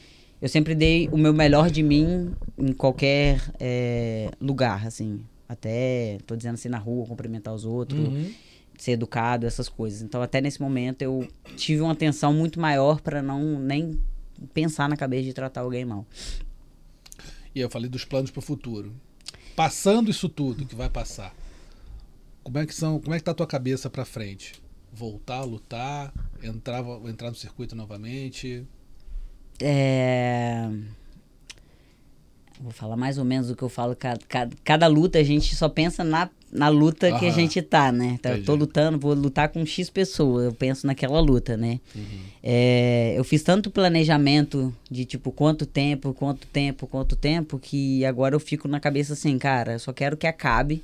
eu sempre dei o meu melhor de mim em qualquer é, lugar, assim. Até, tô dizendo assim, na rua, cumprimentar os outros, uhum. ser educado, essas coisas. Então, até nesse momento, eu tive uma atenção muito maior para não nem pensar na cabeça de tratar alguém mal. E eu falei dos planos para o futuro. Passando isso tudo que vai passar, como é que são, como é que tá a tua cabeça para frente? Voltar a lutar, entrar, entrar no circuito novamente? É... Vou falar mais ou menos o que eu falo. Cada, cada, cada luta a gente só pensa na, na luta Aham. que a gente tá, né? Então, eu tô lutando, vou lutar com X pessoas. Eu penso naquela luta, né? Uhum. É, eu fiz tanto planejamento de tipo quanto tempo, quanto tempo, quanto tempo, que agora eu fico na cabeça assim, cara, eu só quero que acabe.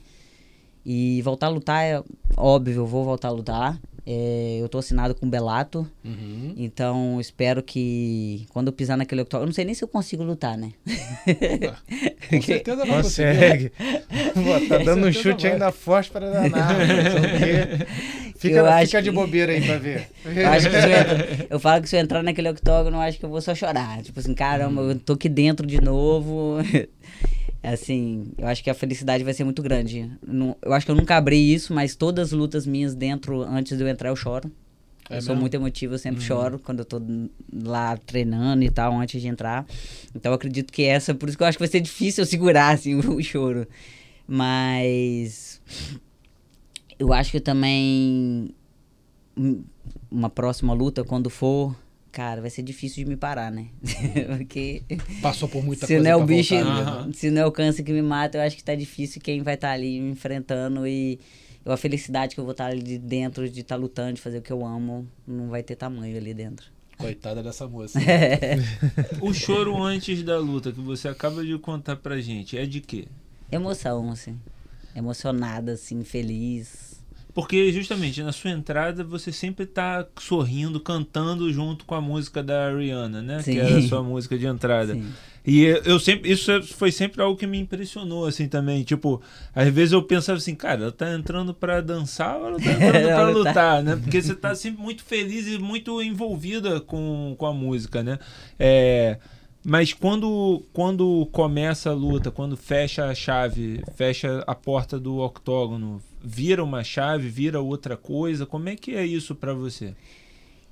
E voltar a lutar é óbvio, eu vou voltar a lutar. É, eu tô assinado com o Belato. Uhum. Então, espero que quando eu pisar naquele octógono. Eu não sei nem se eu consigo lutar, né? com certeza não consegue. Pô, tá dando um chute vai. ainda forte para danar. fica, eu fica de bobeira aí pra ver. Eu, acho que eu, eu, falo que se eu entrar naquele octógono, eu acho que eu vou só chorar. Tipo assim, caramba, eu tô aqui dentro de novo. Assim, eu acho que a felicidade vai ser muito grande. eu acho que eu nunca abri isso, mas todas as lutas minhas dentro, antes de eu entrar, eu choro. É eu mesmo? sou muito emotivo, eu sempre uhum. choro quando eu tô lá treinando e tal, antes de entrar. Então eu acredito que essa, por isso que eu acho que vai ser difícil eu segurar, assim, o, o choro. Mas eu acho que também hum, uma próxima luta, quando for, cara, vai ser difícil de me parar, né? Porque. Passou por muita se coisa. Não é o bicho, voltar, Se não é o câncer que me mata, eu acho que tá difícil quem vai estar tá ali me enfrentando e a felicidade que eu vou estar tá ali dentro, de estar tá lutando, de fazer o que eu amo, não vai ter tamanho ali dentro. Coitada dessa moça. É. o choro antes da luta que você acaba de contar pra gente é de quê? Emoção, assim. Emocionada, assim, feliz porque justamente na sua entrada você sempre tá sorrindo, cantando junto com a música da Rihanna, né? Sim. Que era a sua música de entrada. Sim. E eu sempre, isso foi sempre algo que me impressionou, assim, também. Tipo, às vezes eu pensava assim, cara, ela tá entrando para dançar ou ela tá entrando pra tá. lutar, né? Porque você tá sempre muito feliz e muito envolvida com, com a música, né? É, mas quando, quando começa a luta, quando fecha a chave, fecha a porta do octógono, vira uma chave, vira outra coisa? Como é que é isso para você?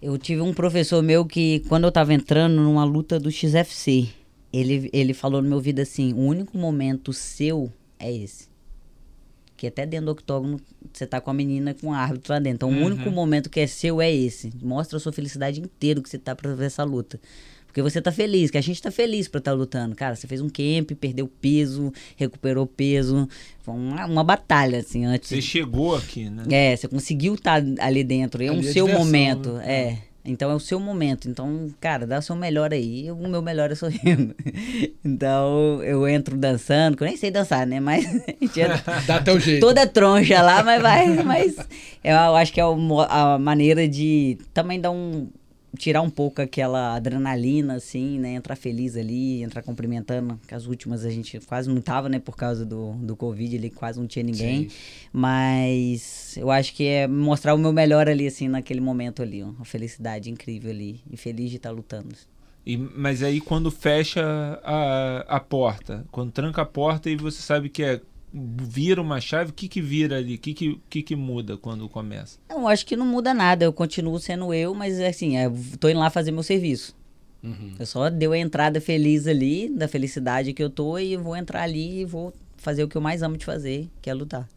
Eu tive um professor meu que, quando eu estava entrando numa luta do XFC, ele, ele falou no meu ouvido assim: o único momento seu é esse. Que até dentro do octógono você tá com a menina com o árbitro lá dentro. Então, uhum. o único momento que é seu é esse. Mostra a sua felicidade inteira que você tá pra ver essa luta. Porque você tá feliz, que a gente tá feliz pra estar tá lutando. Cara, você fez um camp, perdeu peso, recuperou peso. Foi uma, uma batalha, assim, antes. Você chegou aqui, né? É, você conseguiu estar tá ali dentro. É um seu momento. Né? É. Então é o seu momento. Então, cara, dá o seu melhor aí. O meu melhor é sorrindo. então eu entro dançando, que eu nem sei dançar, né? Mas. dá o jeito. Toda troncha lá, mas vai. Mas eu acho que é a maneira de também dar um tirar um pouco aquela adrenalina, assim, né? Entrar feliz ali, entrar cumprimentando, que as últimas a gente quase não tava, né? Por causa do, do Covid ali, quase não tinha ninguém. Sim. Mas eu acho que é mostrar o meu melhor ali, assim, naquele momento ali. Uma felicidade incrível ali. E feliz de estar tá lutando. E, mas aí quando fecha a, a porta, quando tranca a porta e você sabe que é vira uma chave, o que, que vira ali? O que, que, que, que muda quando começa? Eu acho que não muda nada, eu continuo sendo eu, mas assim, eu tô indo lá fazer meu serviço. Uhum. Eu só deu a entrada feliz ali, da felicidade que eu tô, e vou entrar ali e vou fazer o que eu mais amo de fazer, que é lutar.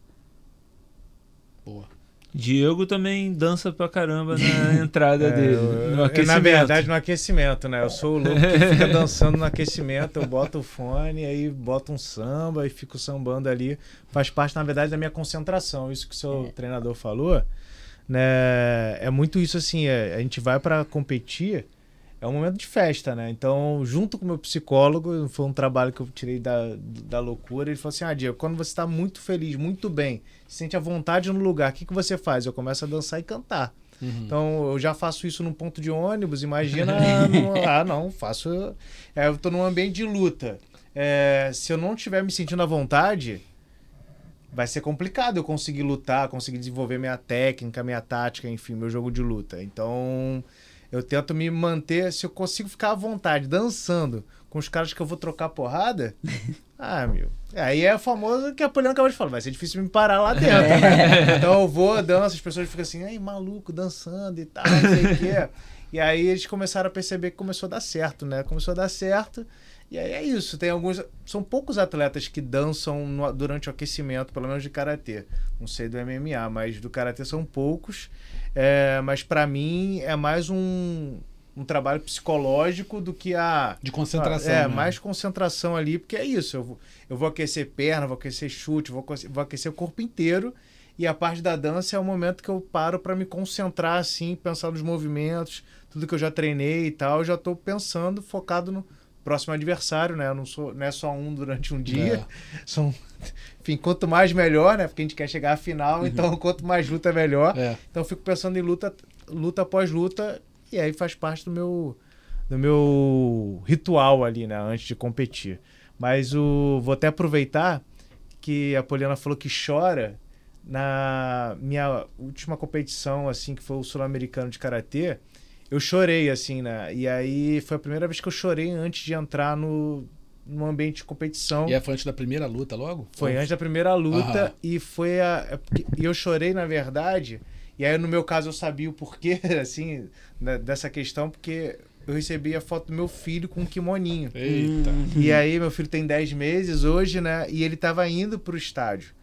Boa. Diego também dança pra caramba na entrada é, dele, no aquecimento. Na verdade, no aquecimento, né? Eu sou o louco que fica dançando no aquecimento, eu boto o fone, aí boto um samba e fico sambando ali. Faz parte, na verdade, da minha concentração. Isso que o seu é. treinador falou, né? É muito isso assim, é, a gente vai para competir é um momento de festa, né? Então, junto com o meu psicólogo, foi um trabalho que eu tirei da, da loucura. Ele falou assim: Ah, Diego, quando você está muito feliz, muito bem, se sente à vontade no lugar, o que, que você faz? Eu começo a dançar e cantar. Uhum. Então, eu já faço isso num ponto de ônibus, imagina. no... ah, não, faço. É, eu tô num ambiente de luta. é, se eu não estiver me sentindo à vontade, vai ser complicado eu conseguir lutar, conseguir desenvolver minha técnica, minha tática, enfim, meu jogo de luta. Então, eu tento me manter, se eu consigo ficar à vontade dançando com os caras que eu vou trocar porrada, ah, meu. Aí é famoso que a Poliana acabou de falar, vai ser difícil me parar lá dentro. Né? Então eu vou, danço, as pessoas ficam assim, ai, maluco, dançando e tal, não sei o quê. E aí eles começaram a perceber que começou a dar certo, né? Começou a dar certo. E aí é isso. Tem alguns. São poucos atletas que dançam no, durante o aquecimento, pelo menos de karatê. Não sei do MMA, mas do karatê são poucos. É, mas para mim é mais um, um trabalho psicológico do que a. De concentração. É, né? mais concentração ali, porque é isso. Eu vou, eu vou aquecer perna, vou aquecer chute, vou, vou aquecer o corpo inteiro. E a parte da dança é o momento que eu paro para me concentrar, assim, pensar nos movimentos, tudo que eu já treinei e tal. Eu já estou pensando, focado no próximo adversário, né? Eu não, sou, não é só um durante um dia. É. São, enfim, quanto mais melhor, né? Porque a gente quer chegar à final, uhum. então quanto mais luta melhor. É. Então eu fico pensando em luta, luta após luta, e aí faz parte do meu, do meu ritual ali, né? Antes de competir. Mas o, vou até aproveitar que a Poliana falou que chora na minha última competição, assim, que foi o Sul-Americano de Karatê, eu chorei, assim, né? E aí foi a primeira vez que eu chorei antes de entrar no, no ambiente de competição. E é, foi antes da primeira luta logo? Foi, foi antes da primeira luta Aham. e foi a. É e eu chorei, na verdade. E aí, no meu caso, eu sabia o porquê, assim, né, dessa questão, porque eu recebi a foto do meu filho com um kimoninho. Eita. E aí, meu filho tem 10 meses hoje, né? E ele tava indo pro estádio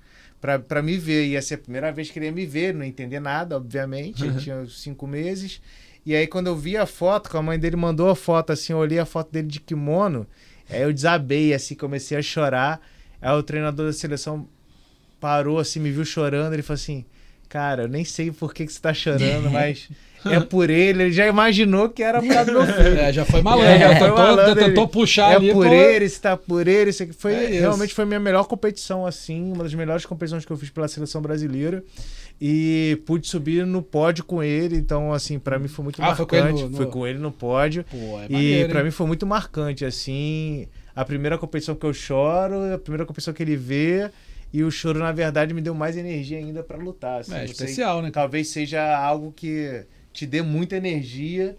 para me ver. Ia ser a primeira vez que ele ia me ver, não entender nada, obviamente. Ele tinha cinco meses. E aí, quando eu vi a foto, que a mãe dele mandou a foto, assim, eu olhei a foto dele de kimono, aí eu desabei, assim, comecei a chorar. Aí o treinador da seleção parou, assim, me viu chorando, ele falou assim, cara, eu nem sei por que, que você tá chorando, mas é por ele, ele já imaginou que era do meu filho. É, já foi malandro, é, já foi tentou, malandro, tentou puxar é ali. É por ele, se tá por ele, isso aqui foi, é realmente foi a minha melhor competição, assim, uma das melhores competições que eu fiz pela seleção brasileira e pude subir no pódio com ele. Então, assim, para mim foi muito ah, marcante. Foi com, ele no, Foi com ele no pódio. Pô, é e para mim foi muito marcante, assim. A primeira competição que eu choro, a primeira competição que ele vê. E o choro, na verdade, me deu mais energia ainda para lutar. Assim, é especial, sei, né? Talvez seja algo que te dê muita energia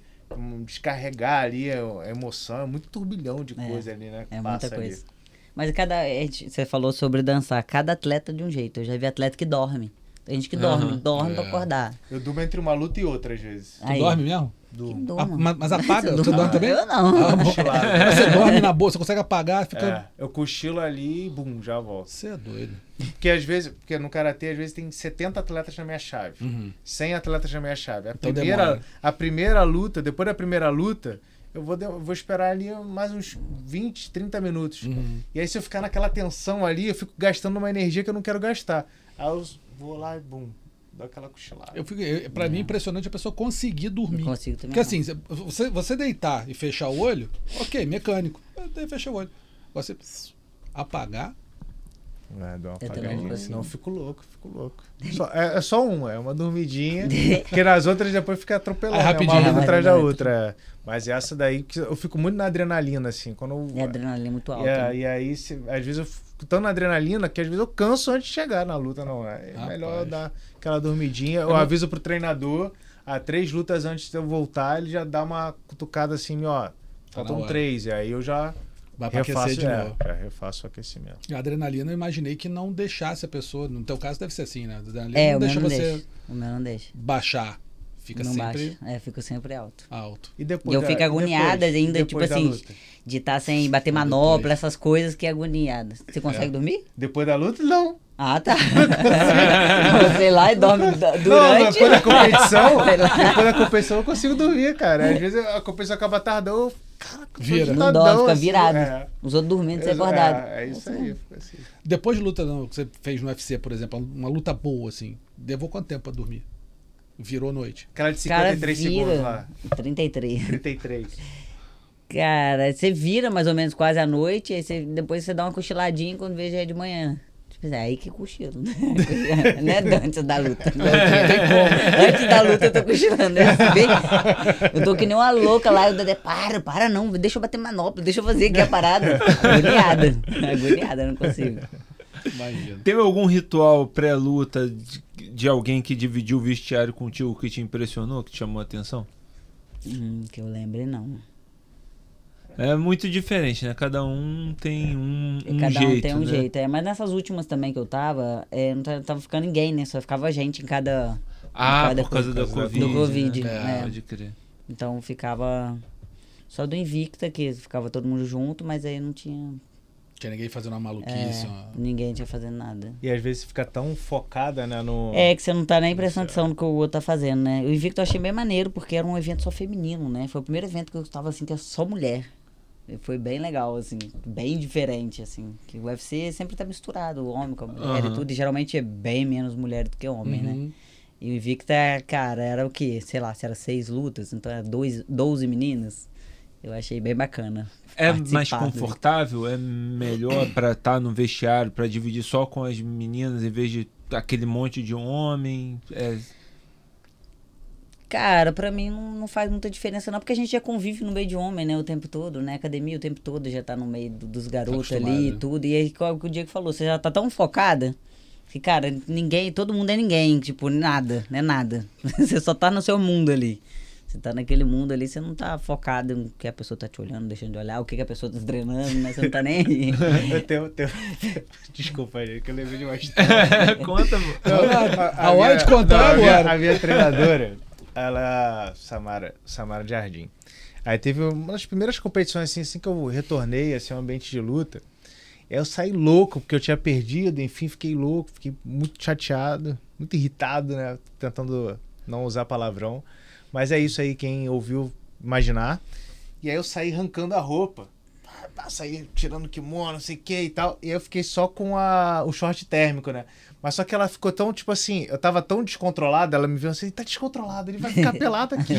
descarregar ali a emoção, é muito turbilhão de é, coisa ali, né? É muita coisa. Ali. Mas cada. Você falou sobre dançar, cada atleta de um jeito. Eu já vi atleta que dorme. Tem gente que dorme, uhum. dorme é. pra acordar. Eu durmo entre uma luta e outra, às vezes. Tu Aí. dorme mesmo? Durmo. Ah, mas, mas, apaga? Você, dorme também? Eu não. Ah, você dorme na boa, você consegue apagar, fica. É, eu cochilo ali e bum, já volto. Você é doido. Porque às vezes, porque no karatê, às vezes tem 70 atletas na minha chave. Uhum. 100 atletas na minha chave. A, então primeira, a primeira luta, depois da primeira luta, eu vou, eu vou esperar ali mais uns 20, 30 minutos. Uhum. E aí, se eu ficar naquela tensão ali, eu fico gastando uma energia que eu não quero gastar. Aí eu vou lá e bum, dá aquela cochilada. Eu fico, pra mim é impressionante a pessoa conseguir dormir. Eu consigo também. Porque assim, você, você deitar e fechar o olho, ok, mecânico. Daí fecha o olho. Você apagar. É, dá uma apagadinha, senão eu fico louco, fico louco. Só, é, é, só uma, é uma dormidinha. porque nas outras depois fica atropelando, é, rapidinho, né? uma atrás da outra. É. Mas essa daí, eu fico muito na adrenalina, assim. Quando eu, é adrenalina muito alta. É, né? E aí, se, às vezes eu fico tão na adrenalina que às vezes eu canso antes de chegar na luta, não. É Rapaz. melhor dar aquela dormidinha. Eu, eu aviso pro treinador, a três lutas antes de eu voltar, ele já dá uma cutucada assim, ó. Tá faltam três. E aí eu já. Vai pra refaço, aquecer de é, novo. É, refaço o aquecimento. A adrenalina eu imaginei que não deixasse a pessoa. No teu caso deve ser assim, né? A adrenalina é, não deixa não você. Deixa. O meu não deixa. Baixar. Fica não sempre. Baixa. É, fica sempre alto. Alto. E depois. E eu fico agoniada depois, ainda, depois tipo assim, de estar tá sem bater manopla, essas coisas que é agoniada. Você consegue é. dormir? Depois da luta, não. Ah, tá. Sei lá e dorme durante. Não, depois da competição, depois da competição eu consigo dormir, cara. Às vezes a competição acaba tardão, eu Cara, Vira. Não dorme, fica assim, virado. É. Os outros dormindo, você é acordado. É, é isso aí. Assim. Depois de luta não, que você fez no UFC, por exemplo, uma luta boa, assim, levou quanto tempo pra dormir? Virou noite. Aquela de 53 Cara, vira, segundos lá. 33. 33. Cara, você vira mais ou menos quase à noite, aí você, depois você dá uma cochiladinha quando vê já é de manhã. É aí que cochilo, né? Não é antes da luta. Não tem como. Antes da luta eu tô cochilando. Eu, bem, eu tô que nem uma louca lá. Eu Dedé, para, para não. Deixa eu bater manopla. Deixa eu fazer aqui a parada. Agoniada. Agoniada, não consigo. Imagina. Teve algum ritual pré-luta de, de, alguém que dividiu o vestiário contigo que te impressionou, que te chamou a atenção? Hum, que eu lembre, não. É muito diferente, né? Cada um tem um, um Cada jeito. um tem um né? jeito. É, mas nessas últimas também que eu tava, é, não tava ficando ninguém, né? Só ficava gente em cada. Ah, em cada por causa da Covid. Do Covid. Né? né? Pode crer. Então ficava. Só do Invicta, que ficava todo mundo junto, mas aí não tinha. Tinha ninguém fazendo uma maluquice. É, uma... Ninguém tinha fazendo nada. E às vezes você fica tão focada, né, no... É, que você não tá nem prestando atenção no que o outro tá fazendo, né? O Invicto eu achei bem maneiro, porque era um evento só feminino, né? Foi o primeiro evento que eu estava assim, que é só mulher. Foi bem legal, assim, bem diferente, assim. Que o UFC sempre tá misturado, o homem com a mulher Aham. e tudo, e geralmente é bem menos mulher do que homem, né? Uhum. E o Invicta, cara, era o quê? Sei lá, se era seis lutas, então era dois, 12 meninas. Eu achei bem bacana. É mais confortável? É melhor pra estar no vestiário, pra dividir só com as meninas em vez de aquele monte de homem? É, Cara, pra mim não, não faz muita diferença não, porque a gente já convive no meio de homem, né, o tempo todo, né? Academia o tempo todo já tá no meio do- dos garotos ali e tudo. E aí, qual que o Diego falou, você já tá tão focada que, cara, ninguém, todo mundo é ninguém, tipo, nada, não é nada. você só tá no seu mundo ali. Você tá naquele mundo ali, você não tá focado em que a pessoa tá te olhando, deixando de olhar, o que, que a pessoa tá treinando, né? Você não tá nem aí. Eu tenho, tenho... Desculpa, gente, que eu lembrei de uma história. Conta. A hora de contar a minha- agora. A minha treinadora, ela... Samara, Samara Jardim. Aí teve uma das primeiras competições, assim, assim que eu retornei, assim, ao ambiente de luta. Eu saí louco, porque eu tinha perdido, enfim, fiquei louco, fiquei muito chateado, muito irritado, né? Tentando não usar palavrão. Mas é isso aí, quem ouviu imaginar. E aí eu saí arrancando a roupa. Saí tirando kimono, não sei o que e tal. E eu fiquei só com a, o short térmico, né? Mas só que ela ficou tão, tipo assim, eu tava tão descontrolada, ela me viu assim, tá descontrolado, ele vai ficar pelado aqui.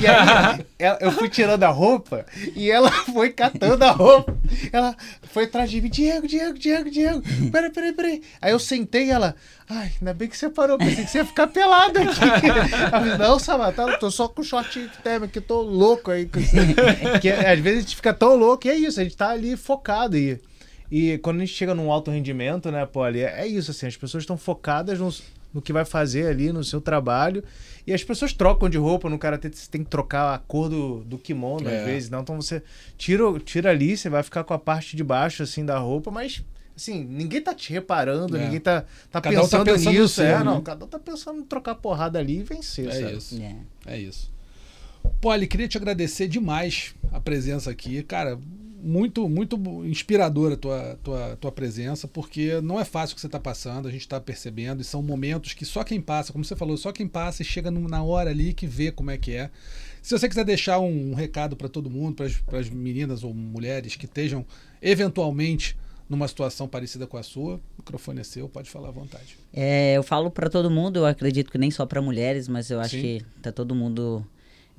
e aí eu fui tirando a roupa e ela foi catando a roupa. Ela foi atrás de mim, Diego, Diego, Diego, Diego, peraí, peraí, peraí. Aí eu sentei e ela, ai, ainda bem que você parou, pensei que você ia ficar pelado aqui. Ela falou, não, Samata, eu tô só com short térmico, que tô louco aí. com isso." que às vezes a gente fica tão louco, e é isso, a gente tá ali focado e... E quando a gente chega num alto rendimento, né, ali é é isso, assim, as pessoas estão focadas no, no que vai fazer ali, no seu trabalho. E as pessoas trocam de roupa no karatê, você tem que trocar a cor do, do kimono, É. às vezes, não. Então você tira, tira ali, você vai ficar com a parte de baixo, assim, da roupa, mas. Assim, ninguém tá te reparando, É. ninguém tá, tá Cada um tá pensando, pensando nisso. é, né? não, cada um tá pensando em trocar porrada ali e vencer, É sabe? isso. É. É isso. Poli, queria te agradecer demais a presença aqui. Cara, muito, muito inspiradora a tua, tua, tua presença, porque não é fácil o que você está passando, a gente está percebendo, e são momentos que só quem passa, como você falou, só quem passa e chega na hora ali que vê como é que é. Se você quiser deixar um, recado para todo mundo, para as meninas ou mulheres que estejam eventualmente numa situação parecida com a sua, o microfone é seu, pode falar à vontade. É, eu falo pra todo mundo, eu acredito que nem só pra mulheres, mas eu acho Sim. que tá todo mundo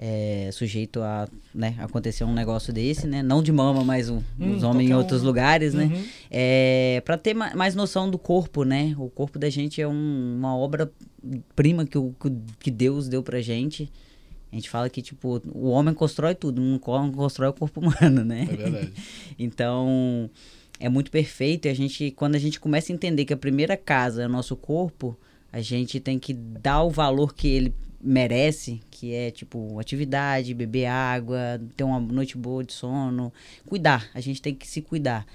é, sujeito a né, acontecer um negócio desse, né? Não de mama, mas um, Hum, os homens em outros um. lugares, né? Uhum. É, para ter ma- mais noção do corpo, né? O corpo da gente é um- uma obra-prima que, o- que- Deus deu pra gente. A gente fala que, tipo, o homem constrói tudo, não co- constrói o corpo humano, né? É verdade. Então, é muito perfeito. E a gente, quando a gente começa a entender que a primeira casa é o nosso corpo, a gente tem que dar o valor que ele merece, que é tipo atividade, beber água, ter uma noite boa de sono, cuidar. A gente tem que se cuidar.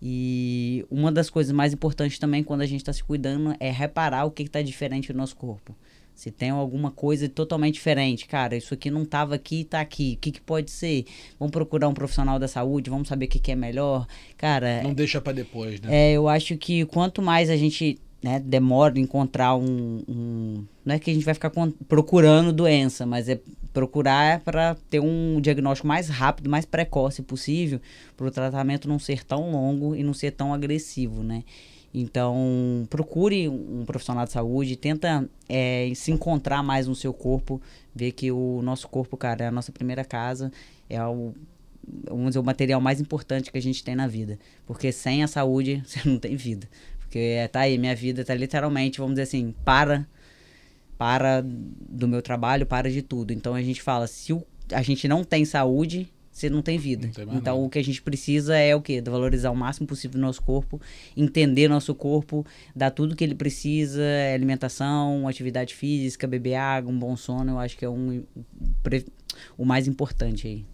E uma das coisas mais importantes também quando a gente está se cuidando é reparar o que está diferente no nosso corpo. Se tem alguma coisa totalmente diferente, cara, isso aqui não tava aqui e tá aqui. O que, que pode ser? Vamos procurar um profissional da saúde, vamos saber o que, que é melhor. Cara, Não deixa para depois, né? é, eu acho que quanto mais a gente né, demora em encontrar um, um- Não é que a gente vai ficar procurando doença, mas é procurar para ter um diagnóstico mais rápido, mais precoce possível, para o tratamento não ser tão longo e não ser tão agressivo, né? Então, procure um profissional de saúde, tenta é, se encontrar mais no seu corpo, ver que o nosso corpo, cara, é a nossa primeira casa, é o, vamos dizer, o material mais importante que a gente tem na vida. Porque sem a saúde, você não tem vida. Porque é, tá aí, minha vida tá literalmente, vamos dizer assim, para para do meu trabalho, para de tudo. Então a gente fala, se o, a gente não tem saúde, você não tem vida. Não tem então nada. o que a gente precisa é o quê? Valorizar o máximo possível o nosso corpo, entender nosso corpo, dar tudo que ele precisa, alimentação, atividade física, beber água, um bom sono, eu acho que é um, o mais importante aí.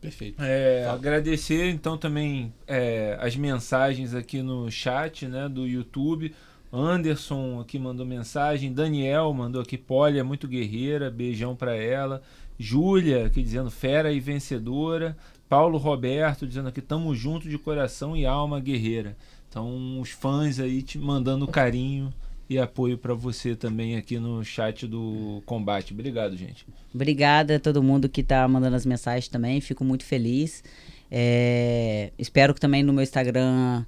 Perfeito. É, agradecer então também é, as mensagens aqui no chat né, do YouTube. Anderson aqui mandou mensagem, Daniel mandou aqui, Polly é muito guerreira, beijão pra ela. Júlia aqui dizendo fera e vencedora. Paulo Roberto dizendo aqui, tamo junto de coração e alma guerreira. Então os fãs aí te mandando carinho e apoio pra você também aqui no chat do combate. Obrigado, gente. Obrigada a todo mundo que tá mandando as mensagens também, fico muito feliz. É, espero que também no meu Instagram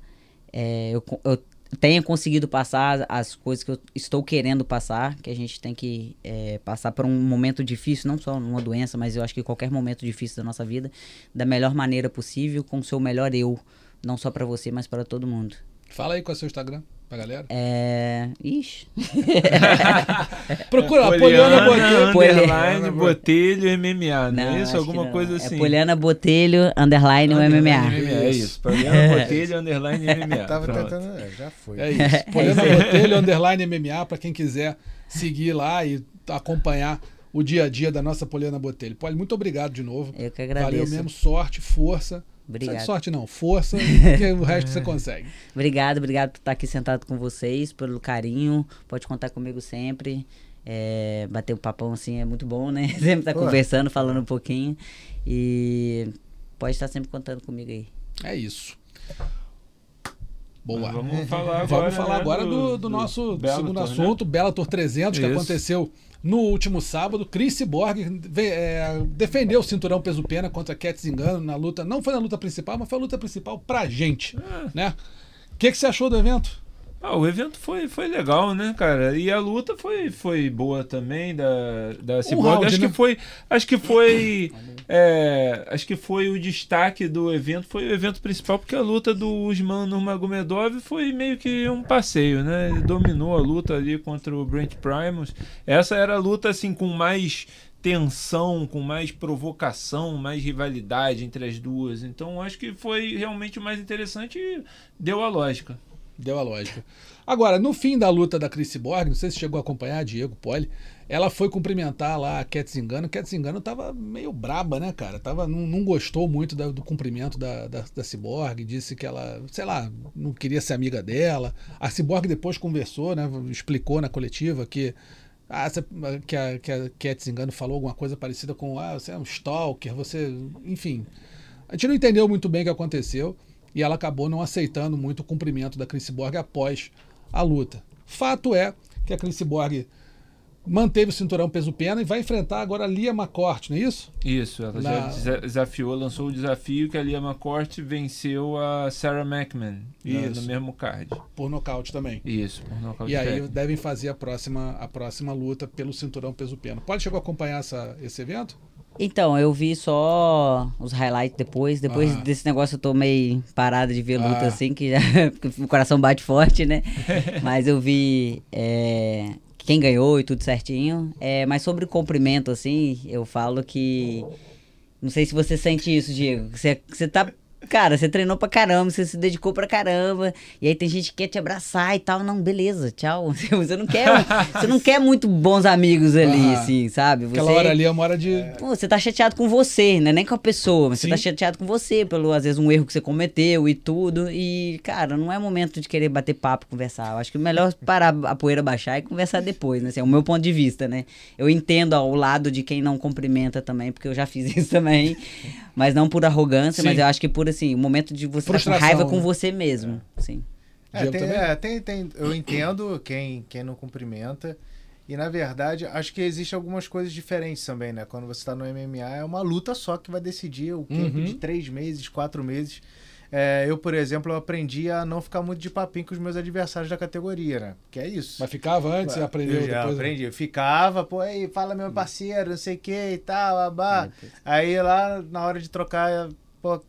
é, eu, eu tenha conseguido passar as coisas que eu estou querendo passar, que a gente tem que é, passar por um momento difícil, não só uma doença, mas eu acho que qualquer momento difícil da nossa vida, da melhor maneira possível, com o seu melhor eu, não só pra você, mas para todo mundo. Fala aí qual é o seu Instagram pra galera. É... Ixi. Procura lá, Poliana Botelho. Underline Botelho MMA, não, é acho isso? Alguma não. coisa assim. É Poliana Botelho, underline, o MMA. É isso. Poliana Botelho, underline MMA. Tava Pronto. tentando. é, Já foi. É isso. Poliana Botelho, underline MMA, pra quem quiser seguir lá e acompanhar o dia a dia da nossa Poliana Botelho. Poli, muito obrigado de novo. Eu que Valeu agradeço. mesmo, sorte, força. Obrigado. Sorte não, força, porque o resto você consegue. Obrigado, obrigado por estar aqui sentado com vocês, pelo carinho. Pode contar comigo sempre. É, bater um papão assim é muito bom, né? Sempre Ué. conversando, falando um pouquinho. E pode estar sempre contando comigo aí. É isso. Boa. Vamos falar agora, Vamos falar né, agora do, do nosso Bellator, segundo né? assunto, Bellator 300, que Isso. aconteceu no último sábado. Chris Borg defendeu o cinturão peso-pena contra Cat Zingano na luta. Não foi na luta principal, mas foi a luta principal pra gente. É. Né? O que, que você achou do evento? Ah, o evento foi, foi legal, né, cara? E a luta foi, foi boa também da, da Cyborg. round, acho né? que foi. Acho que foi. é, acho que foi o destaque do evento, foi o evento principal, porque a luta do Usman Nurmagomedov foi meio que um passeio, né? Ele dominou a luta ali contra o Brent Primus. Essa era a luta assim com mais tensão, com mais provocação, mais rivalidade entre as duas. Então acho que foi realmente o mais interessante e deu a lógica. Deu a lógica. Agora, no fim da luta da Chris Borg, não sei se chegou a acompanhar, Diego Poli, ela foi cumprimentar lá a Cat Zingano. Cat Zingano tava meio braba, né, cara? Tava, não, não gostou muito da- do cumprimento da, da, da Cyborg, disse que ela, sei lá, não queria ser amiga dela. A Cyborg depois conversou, né, explicou na coletiva que, ah, que, a, que a Cat Zingano falou alguma coisa parecida com, ah, você é um stalker, você... Enfim, a gente não entendeu muito bem o que aconteceu e ela acabou não aceitando muito o cumprimento da Chris Borg após a luta. Fato é que a Chris Borg manteve o cinturão peso-pena e vai enfrentar agora a Lia McCourt, não é isso? Isso, ela Na- já desa- desafiou, lançou o desafio que a Lia McCourt venceu a Sarah McMahon né, Isso. no mesmo card. Por nocaute também. Isso, por nocaute E aí técnico. devem fazer a próxima, a próxima luta pelo cinturão peso-pena. Pode chegar a acompanhar essa, esse evento? Então, eu vi só os highlights depois. Depois Ah. desse negócio eu tô meio parado de ver luta Ah. assim, que já o coração bate forte, né? mas eu vi é, quem ganhou e tudo certinho. É, mas sobre o cumprimento, assim, eu falo que. Não sei se você sente isso, Diego. Você, você tá. Cara, você treinou pra caramba, você se dedicou pra caramba. E aí tem gente que quer te abraçar e tal. Não, beleza, tchau. Você não quer, você não quer muito bons amigos ali, Aham. assim, sabe? Você, Aquela hora ali é uma hora de. Pô, você tá chateado com você, né? Nem com a pessoa, mas Sim. você tá chateado com você pelo, às vezes, um erro que você cometeu e tudo. E, cara, não é momento de querer bater papo, conversar. Eu acho que o melhor é parar a poeira baixar e conversar depois, né? Assim, é o meu ponto de vista, né? Eu entendo ao lado de quem não cumprimenta também, porque eu já fiz isso também. Mas não por arrogância, Sim. mas eu acho que por, assim, o momento de você estar com Frustração, raiva com né? você mesmo. Sim. É, tem, é, tem, tem- eu entendo quem, quem não cumprimenta. E na verdade, acho que existe algumas coisas diferentes também, né? Quando você tá no MMA, é uma luta só que vai decidir o camp Uhum. de três meses, quatro meses. É, eu, por exemplo, eu aprendi a não ficar muito de papinho com os meus adversários da categoria, né? Que é isso. Mas ficava antes, você aprendeu eu já depois. aprendi. Eu ficava, pô, aí, fala meu parceiro, não sei o que e tal, babá. Aí lá, na hora de trocar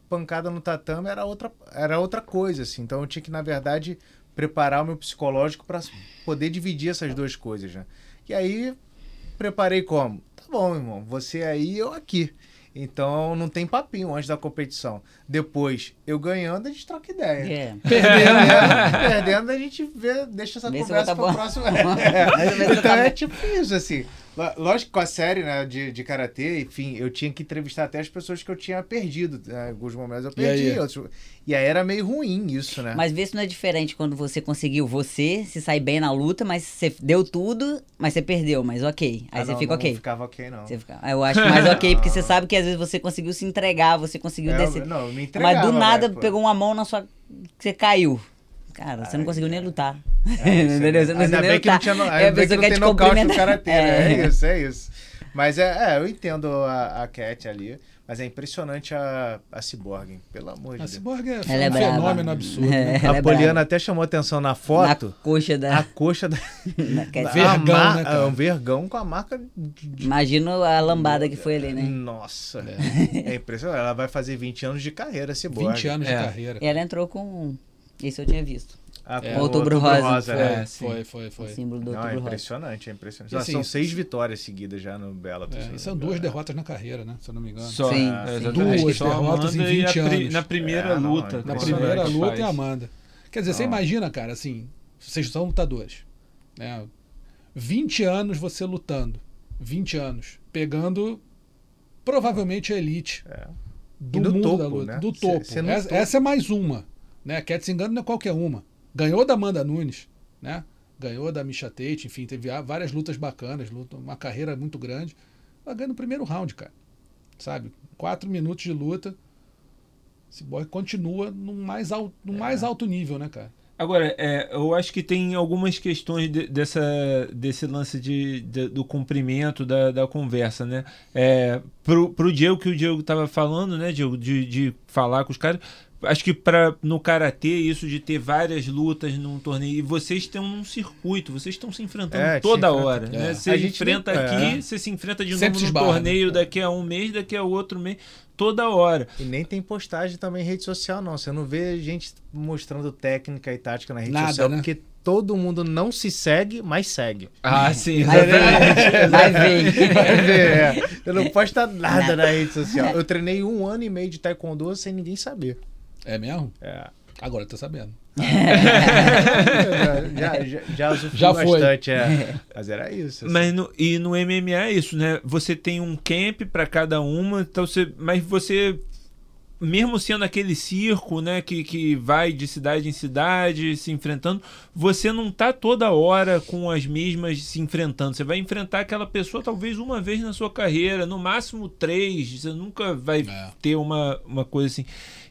pancada no tatame, era outra, era outra coisa, assim. Então eu tinha que, na verdade, preparar o meu psicológico para poder dividir essas duas coisas, né? E aí, preparei como? Tá bom, irmão, você aí, eu aqui. Então não tem papinho antes da competição. Depois, eu ganhando, a gente troca ideia. É. Perdendo, perdendo, a gente vê, deixa essa Vê conversa tá para o próximo. Então tá é bom. tipo isso, assim. Lógico que com a série né, de, de karatê, enfim, eu tinha que entrevistar até as pessoas que eu tinha perdido. Né? Em alguns momentos eu E perdi. aí? outros- E aí era meio ruim isso, né? Mas vê se não é diferente quando você conseguiu você se sair bem na luta, mas você deu tudo, mas você perdeu, mas ok. Aí Ah, você não, fica não ok. ficava ok, não. Você fica- Eu acho mais ok, porque você sabe que às vezes você conseguiu se entregar, você conseguiu É, descer. não, me entregava, Mas do nada mas, pô. pegou uma mão na sua. Você caiu. Cara, você não conseguiu nem lutar. É, isso Entendeu? Você não Ainda conseguiu nem bem que não lutar. tinha no- É, a ainda bem que não tem te nocaute no karatê, né? É. É isso, é isso. Mas é, é, eu entendo a, a Cat ali, mas é impressionante a, a Cyborg, hein? pelo amor de A Deus. Cyborg é Ela é um brava. fenômeno absurdo. É, né? a é Poliana brava. até chamou atenção na Na foto, coxa a da. coxa da. na- quer dizer, a Vergão, mar- né, é um vergão com a marca de, Imagina a lambada que foi ali, né? Nossa, é. impressionante. Ela vai fazer 20 anos de carreira, Cyborg. 20 anos É. de carreira. Ela entrou com. Isso eu tinha visto. Ah, É. com o Outubro Rosa. né? É, sim. Foi, foi, foi. O símbolo do Não, é outubro rosa. impressionante, é impressionante. E assim, São seis vitórias seguidas já no Bela. É, são duas derrotas na carreira, né? Se eu não me engano. Só, Sim, é, sim. Duas derrotas em Amanda e a 20 pri- anos. Na primeira É, não, luta. é Na primeira luta faz. é a Amanda. Quer dizer, você Não. imagina, cara, assim, vocês são lutadores. Né? 20 anos você lutando. 20 anos. Pegando provavelmente a elite É. do E do mundo topo, da luta. né? Do Cê- topo. cê no essa, topo. essa é mais uma. Né? Cat não é qualquer uma. Ganhou da Amanda Nunes, né? Ganhou da Misha Tate, enfim, teve várias lutas bacanas, luta, uma carreira muito grande. Ela ganha no primeiro round, cara. Sabe? Quatro minutos de luta. Cyborg continua no mais, alto, no mais alto nível, né, cara? Agora, é, eu acho que tem algumas questões de- dessa, desse lance de, de- do cumprimento da, da conversa, né? É, pro, pro Diego, que o Diego tava falando, né, Diego, de, de falar com os caras. Acho que pra, no Karatê, isso de ter várias lutas num torneio, e vocês estão num circuito, vocês estão se enfrentando É, toda se enfrenta- hora. é. Né? Você gente enfrenta não- aqui, é. você se enfrenta de Sempre novo no esbarra, torneio né? daqui a um mês, daqui a outro mês, toda hora. E nem tem postagem também em rede social, não. Você não vê gente mostrando técnica e tática na rede Nada, social, né? porque todo mundo não se segue, mas segue. Ah, sim, Vai ver. Vai ver. Vai ver, é. Eu não posto nada na rede social. Eu treinei um ano e meio de taekwondo sem ninguém saber. É mesmo? É. Agora eu tô sabendo. já, já, já, Já foi. bastante, é. Mas era isso. assim. Mas no, e no MMA é isso, né? Você tem um camp para cada uma, então você, mas você mesmo sendo aquele circo, né, que, que vai de cidade em cidade se enfrentando, você não tá toda hora com as mesmas se enfrentando. Você vai enfrentar aquela pessoa talvez uma vez na sua carreira, no máximo três. Você nunca vai É. ter uma, uma coisa assim.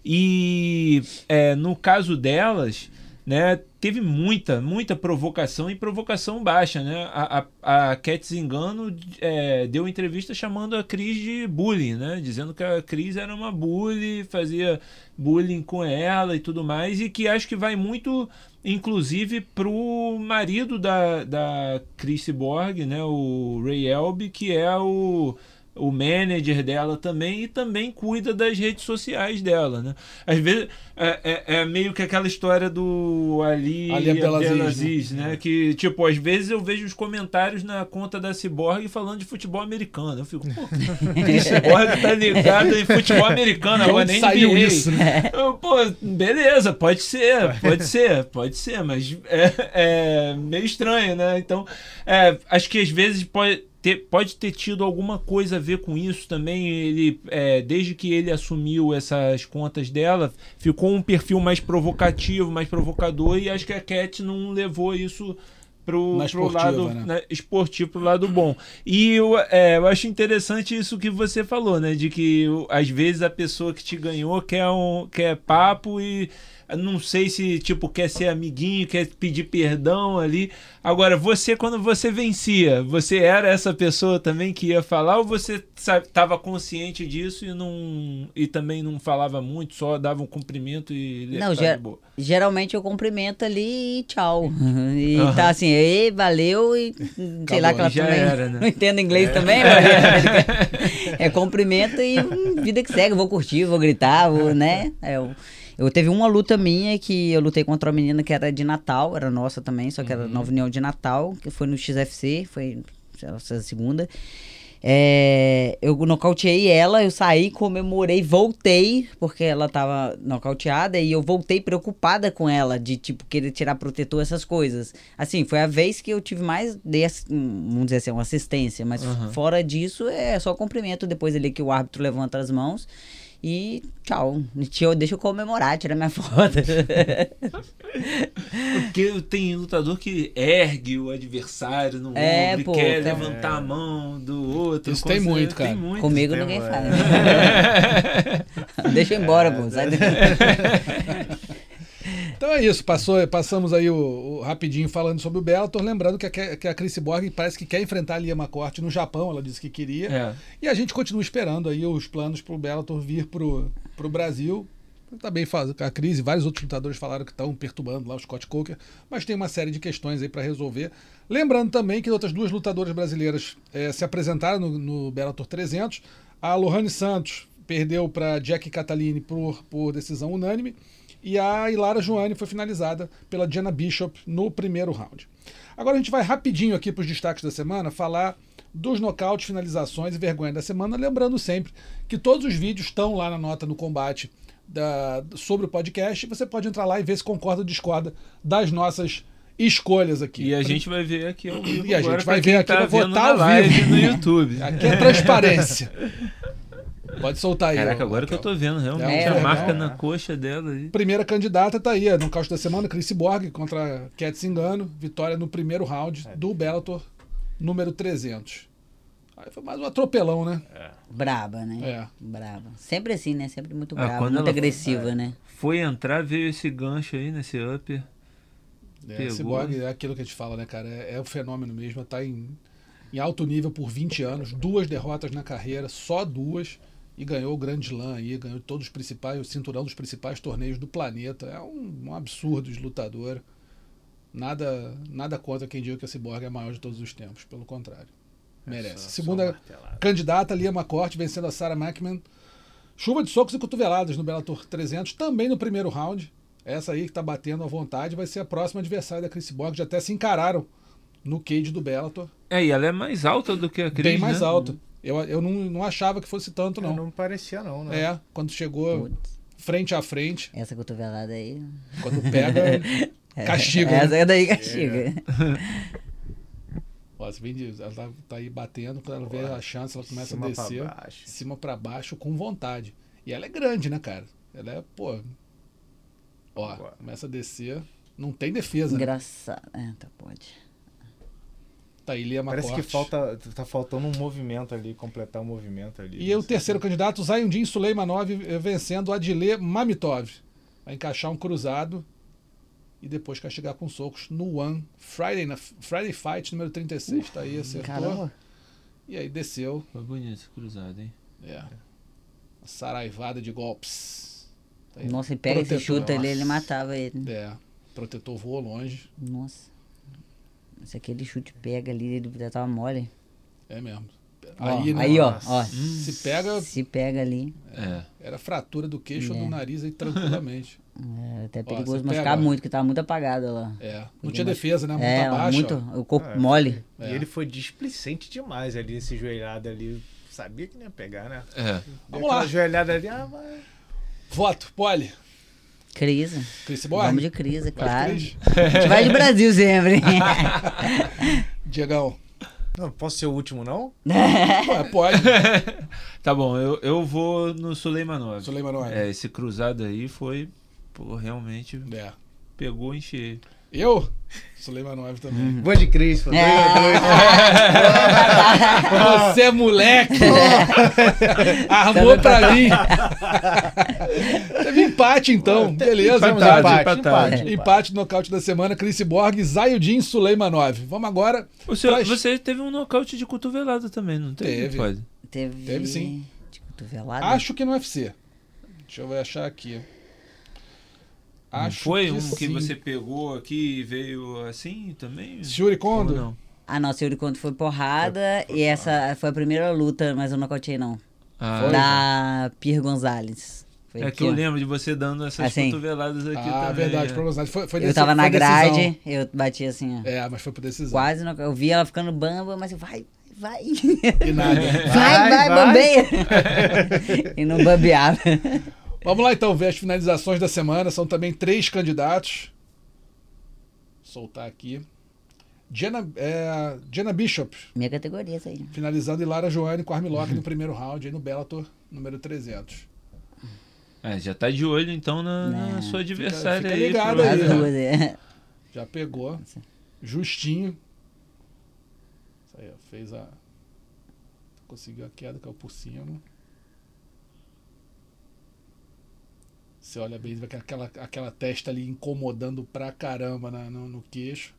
E é, no caso delas, né, teve muita, muita provocação e provocação baixa, né? A, a, Cat Zingano é, deu entrevista chamando a Cris de bullying, né? Dizendo que a Cris era uma bully, fazia bullying com ela e tudo mais, e que acho que vai muito, inclusive, pro marido da, da Chris Borg, né? O Ray Elby, que é o o manager dela também e também cuida das redes sociais dela, né? Às vezes é, é- é meio que aquela história do Ali, Ali Abdelaziz, Abdelaziz, né? Que, tipo, às vezes eu vejo os comentários na conta da Cyborg falando de futebol americano. Eu fico, pô, Cyborg tá ligado em futebol americano, agora nem saiu NBA. isso, né? Eu, Pô, beleza, pode ser, pode ser, pode ser, mas é, é meio estranho, né? Então, é, acho que às vezes pode ter, pode ter tido alguma coisa a ver com isso também. Ele, é, desde que ele assumiu essas contas dela, ficou um perfil mais provocativo, mais provocador, e acho que a Cat não levou isso pro, pro lado né? né, esportivo pro lado bom. E eu, é, eu acho interessante isso que você falou, né? De que às vezes a pessoa que te ganhou quer, um, quer papo e não sei se tipo quer ser amiguinho, quer pedir perdão ali. Agora, você quando você vencia, você era essa pessoa também que ia falar ou você estava consciente disso e não e também não falava muito, só dava um cumprimento e Não, boa? Geralmente eu cumprimento ali e tchau. E Aham. tá assim, ei, valeu e sei lá que ela também era, né? não entendo inglês também, mas é cumprimento e hum, vida que segue, vou curtir, vou gritar, vou, né? É, eu, Eu teve uma luta minha que eu lutei contra uma menina que era de Natal, era nossa também, só que era Nova União de Natal, que foi no XFC, foi essa segunda. É, eu nocauteei ela, eu saí, comemorei, voltei, porque ela tava nocauteada, e eu voltei preocupada com ela, de tipo, querer tirar protetor, essas coisas. Assim, foi a vez que eu tive mais, dei, ass- vamos dizer assim, uma assistência, mas fora disso, é só cumprimento depois ali que o árbitro levanta as mãos. E tchau. Tio, Deixa eu comemorar, tirar minha foto. Porque tem lutador que ergue o adversário no É, ombro e pô, quer levantar a mão do outro. Isso tem muito, cara. Tem muito. Comigo tem, ninguém mano. faz. Deixa eu ir embora, pô. Sai daqui. Então é isso, passou, passamos aí o, o rapidinho falando sobre o Bellator, lembrando que a, que a Chris Borg parece que quer enfrentar a Lia McCourt no Japão, ela disse que queria. É. E a gente continua esperando aí os planos pro Bellator vir pro, pro Brasil. Também faz, a Cris e vários outros lutadores falaram que estão perturbando lá o Scott Coker, mas tem uma série de questões aí para resolver. Lembrando também que outras duas lutadoras brasileiras eh, se apresentaram no, no Bellator 300. A Lohane Santos perdeu para Jack Catalini por, por decisão unânime e a Ilara Joane foi finalizada pela Diana Bishop no primeiro round. Agora a gente vai rapidinho aqui para os destaques da semana falar dos nocautes, finalizações e vergonha da semana, lembrando sempre que todos os vídeos estão lá na nota no combate da- sobre o podcast. Você pode entrar lá e ver se concorda ou discorda das nossas escolhas aqui. E a gente vai ver aqui ao vivo E a gente vai ver aqui, tá votar ao vivo. no YouTube. Aqui é transparência. Pode soltar aí. Caraca, ó, agora que eu tô vendo, realmente É, a legal, marca né? na coxa dela aí. Primeira candidata tá aí, no caos da semana, Chris Borg contra Cat Singano. Vitória no primeiro round do Bellator, número 300. Aí foi mais um atropelão, né? Braba, né? É. Braba. Sempre assim, né? Sempre muito Ah, brava, quando muito agressiva, né? Foi entrar, veio esse gancho aí nesse upper. É. Cyborg é aquilo que a gente fala, né, cara? É, é o fenômeno mesmo. Tá em, em alto nível por 20 anos, duas derrotas na carreira, só duas. E ganhou o Grand Slam aí, ganhou todos os principais, o cinturão dos principais torneios do planeta. É um, um absurdo de lutador. Nada, nada contra quem diga que a Cyborg é a maior de todos os tempos, pelo contrário. Merece. Segunda candidata, Lia McCourt, vencendo a Sarah McMahon. Chuva de socos e cotoveladas no Bellator 300, também no primeiro round. Essa aí que tá batendo à vontade vai ser a próxima adversária da Chris Borg. Já até se encararam no cage do Bellator. É, e ela é mais alta do que a Cris, bem mais né? alta. Eu, eu não, não achava que fosse tanto, Não, não. não parecia não, né? É, quando chegou Putz, frente a frente, essa cotovelada aí. quando pega, castiga. Essa né? é daí castiga. Ó, você vem de- ela tá, tá aí batendo, quando ela vê a chance, ela começa Cima a pra descer baixo. de cima pra baixo com vontade. E ela é grande, né, cara? Ela é, pô. Ó, Boa. começa a descer. Não tem defesa. né? Engraçado. É, tá, pode. Tá aí, Lia Parece que falta, tá faltando um movimento ali, completar um movimento ali. E o terceiro candidato, Zayundin Suleimanov, eh, vencendo Adile Mamitov. Vai encaixar um cruzado e depois castigar com socos no One Friday, na Friday Fight número 36. Tá aí, acertou. Caramba. E aí desceu. Foi bonito esse cruzado, hein? É. Uma saraivada de golpes. Tá aí. Nossa, e pega esse Protetor. chute ali, ele matava ele. É. Protetor voou longe. Nossa. Se aquele chute pega ali, ele já tava mole. É mesmo. Ó, Aí, né? aí ó, ó. Se pega, Se pega ali, É. era fratura do queixo ou É. do nariz aí tranquilamente. é até Ó, perigoso você machucar pega- muito, que tava muito apagada lá. É. Não Podia tinha defesa, né? Muito É, abaixo. muito. ó. O corpo É, mole. E É. ele foi displicente demais ali, esse joelhado ali. Sabia que não ia pegar, né? É. Deu Vamos aquela lá. joelhada ali, ah, vai. Voto, Poli. Crise. Chris Borg. Vamos de crise, de claro. Cris? A gente vai de Brasil sempre. Diegão. Não, posso ser o último, não? Ué, pode. Tá bom, eu, eu vou no Suleimanov. Suleimanov. É, esse cruzado aí foi, pô, realmente É. pegou em cheio. Eu? Suleimanov também. Vou de Cris, pô. É. Você é moleque! Armou pra mim! Teve empate então. Beleza, Empate, empate. empate, empate. Empate no nocaute da semana, Chris Borg, Zayudin Suleimanov. Vamos agora. O senhor, Traz- Você teve um nocaute de cotovelada também, não teve? Teve. Pode. Teve. Teve sim. De cotovelada. Acho que no UFC. Deixa eu achar aqui. Acho foi que um que sim. você pegou aqui e veio assim também? Shuri Ou Kondo? não? Ah, não, Yuri Conto foi porrada. e essa foi a primeira luta, mas eu não nocauteei, não. Ah, da Pierre Gonzalez. Foi É aqui, que eu ó. lembro de você dando essas Assim. cotoveladas aqui Ah, também. verdade, é. probabilidade. Foi, foi Eu tava na foi decisão. grade, eu bati assim, ó. É, mas foi por decisão. Quase, não, eu vi ela ficando bamba, mas eu, vai, vai. E nada. Vai, vai, vai. bambeia. e não bambeava. Vamos lá então ver as finalizações da semana. São também três candidatos. Soltar aqui. Jenna, é, Jenna Bishop, Minha categoria, essa aí. finalizando e Lara Joane com Armlock no primeiro round, aí no Bellator, número 300. É, já tá de olho então na, na sua adversária fica aí. ligado pro- aí, né? duas, é. Já pegou. Justinho. Isso aí, ó, fez a. Conseguiu a queda, caiu por cima. Você olha bem, vê que aquela, aquela testa ali incomodando pra caramba na- no, no queixo.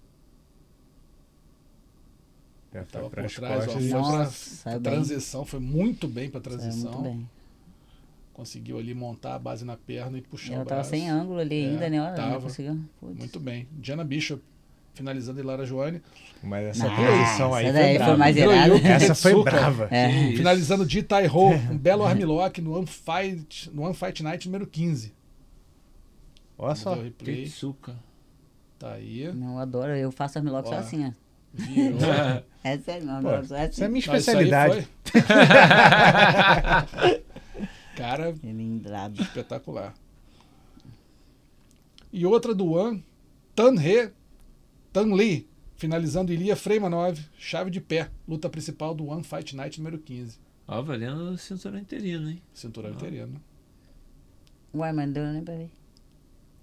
Já Tava por trás, ó, foi pra- Nossa, saiu bem. transição, foi muito bem pra Saiu transição. muito bem. Conseguiu ali montar a base na perna e puxar Ela o tava braço. sem ângulo ali É, ainda, né? Ela tava. Muito bem. Diana Bishop finalizando e Lara Joane. Mas essa Nossa, posição aí essa foi daí foi brava. mais irada. Essa foi brava. É. Finalizando de Tai Ho, um belo armlock no One Fight, no One Fight Night número 15. Olha só. Tetsuka. Tá aí. Não, eu adoro. Eu faço armlock só assim, ó. Virou. É sério, meu Pô, só Essa é a minha Não, aí especialidade. Cara, Cilindrado. espetacular. E outra do One, Tan He, Tan Lee, finalizando Ilia Freimanov, chave de pé, luta principal do One Fight Night número 15. Ó, valendo o cinturão interino, hein? Cinturão interino. Uai, deu nem pra ver.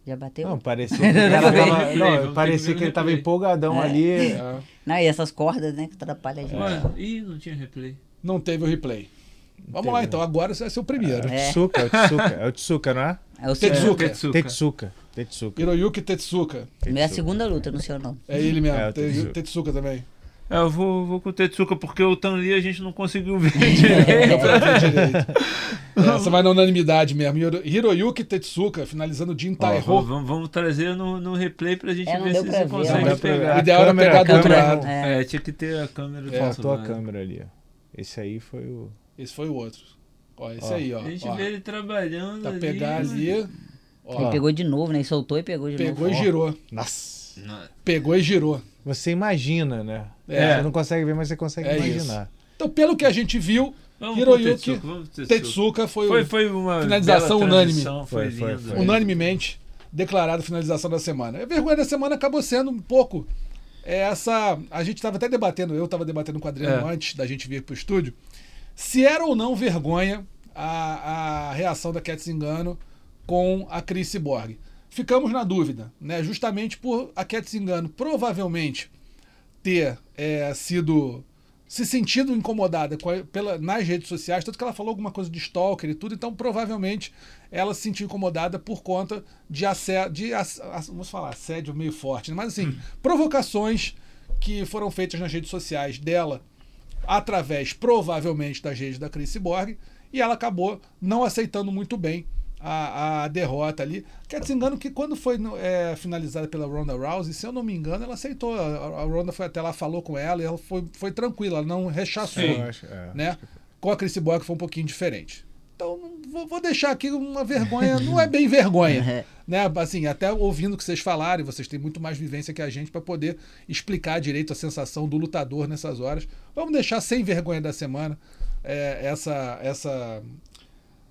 Já bateu? Não, parecia que ele tava, não, parecia que ele no tava empolgadão É. ali. É, Não, e essas cordas, né, que atrapalham a gente. Ué, ih, não tinha replay. não teve o replay. Vamos Teve, lá então, agora vai ser o primeiro. É o É. Tsuka, é o Tsuka, é o Tsuka, não é? É o Tetsuka. segundo. Tetsuka. Tetsuka. Hiroyuki Tetsuka. Não é a segunda luta, não sei o nome. É ele mesmo, É, o Te- Tetsuka. Tetsuka também. É, eu vou, vou com o Tetsuka porque o Tanli a gente não conseguiu ver direito. ver direito. Essa vai na unanimidade mesmo. Hiro- Hiroyuki Tetsuka, finalizando Jin Ó, Tai vamos, Ho. vamos- vamos trazer no, no replay pra gente É, ver se você consegue pegar. O ideal era pegar do outro lado. É. É, tinha que ter a câmera do É. Faltou a câmera ali. Esse aí foi o. Esse foi o outro. Ó, esse Ó. aí, ó. A gente ó. vê ele trabalhando Pra ali. pegar ali. Ele Ó, pegou de novo, né? E soltou e pegou de pegou novo. e girou. Nossa! Pegou e girou. Você imagina, né? É. Você não consegue ver, mas você consegue É imaginar. Então, pelo que a gente viu, Vamos Hiroyuki Tetsuka, foi, Foi, foi uma Finalização unânime. Foi, Foi, foi. unanimemente declarado finalização da semana. A vergonha da semana acabou sendo um pouco é, essa. A gente estava até debatendo, eu estava debatendo com o Adriano É. antes da gente vir para o estúdio, se era ou não vergonha a, a reação da Cat Zingano com a Chris Borg. Ficamos na dúvida, né? Justamente por a Cat Zingano provavelmente ter é, sido se sentido incomodada com a- pela, nas redes sociais, tanto que ela falou alguma coisa de stalker e tudo, então provavelmente ela se sentiu incomodada por conta de assédio, de, ass- vamos falar, assédio meio forte, né? mas assim, provocações que foram feitas nas redes sociais dela, através provavelmente das redes da Chris Borg, e ela acabou não aceitando muito bem a, a derrota ali. Quer dizer, engano que quando foi é, finalizada pela Ronda Rousey, se eu não me engano, ela aceitou. A, a Ronda foi até lá, falou com ela, e ela foi, foi tranquila, ela não rechaçou. Acho- é. Né? Com a Chris Borg foi um pouquinho diferente. Então, vou, vou deixar aqui uma vergonha, não é bem vergonha. né? Assim, até ouvindo o que vocês falarem, vocês têm muito mais vivência que a gente para poder explicar direito a sensação do lutador nessas horas. Vamos deixar sem vergonha da semana é, essa. essa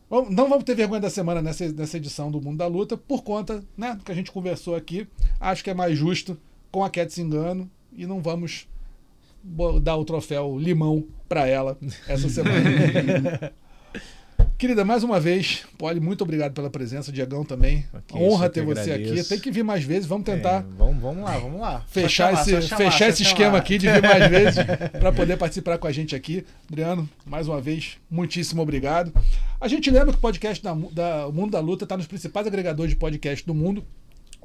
Não vamos ter vergonha da semana nessa, nessa edição do Mundo da Luta, por conta né, do que a gente conversou aqui. Acho que é mais justo com a Cat Engano e não vamos dar o troféu limão para ela essa semana. Querida, mais uma vez, Poli, muito obrigado pela presença. Diegão também. Ok, Honra ter você aqui. agradeço. Tem que vir mais vezes. Vamos tentar É, vamos, vamos lá, vamos lá. Fechar chamar, esse, chamar, fechar esse chamar. esquema aqui de vir mais vezes para poder participar com a gente aqui. Adriano, mais uma vez, muitíssimo obrigado. A gente lembra que o podcast da, da Mundo da Luta está nos principais agregadores de podcast do mundo.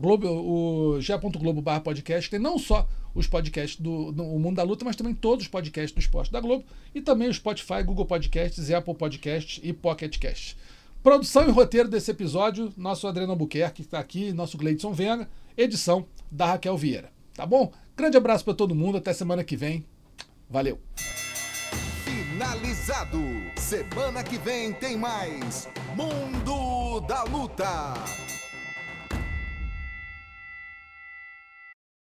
Globo, o G.globo barra podcast tem não só os podcasts do, do Mundo da Luta, mas também todos os podcasts do esporte da Globo e também o Spotify, Google Podcasts, Apple Podcasts e Pocket Casts. Produção e roteiro desse episódio, nosso Adriano Albuquerque que está aqui, nosso Gleidson Venga, edição da Raquel Vieira. Tá bom? Grande abraço para todo mundo, até semana que vem. Valeu! finalizado. Semana que vem tem mais Mundo da Luta.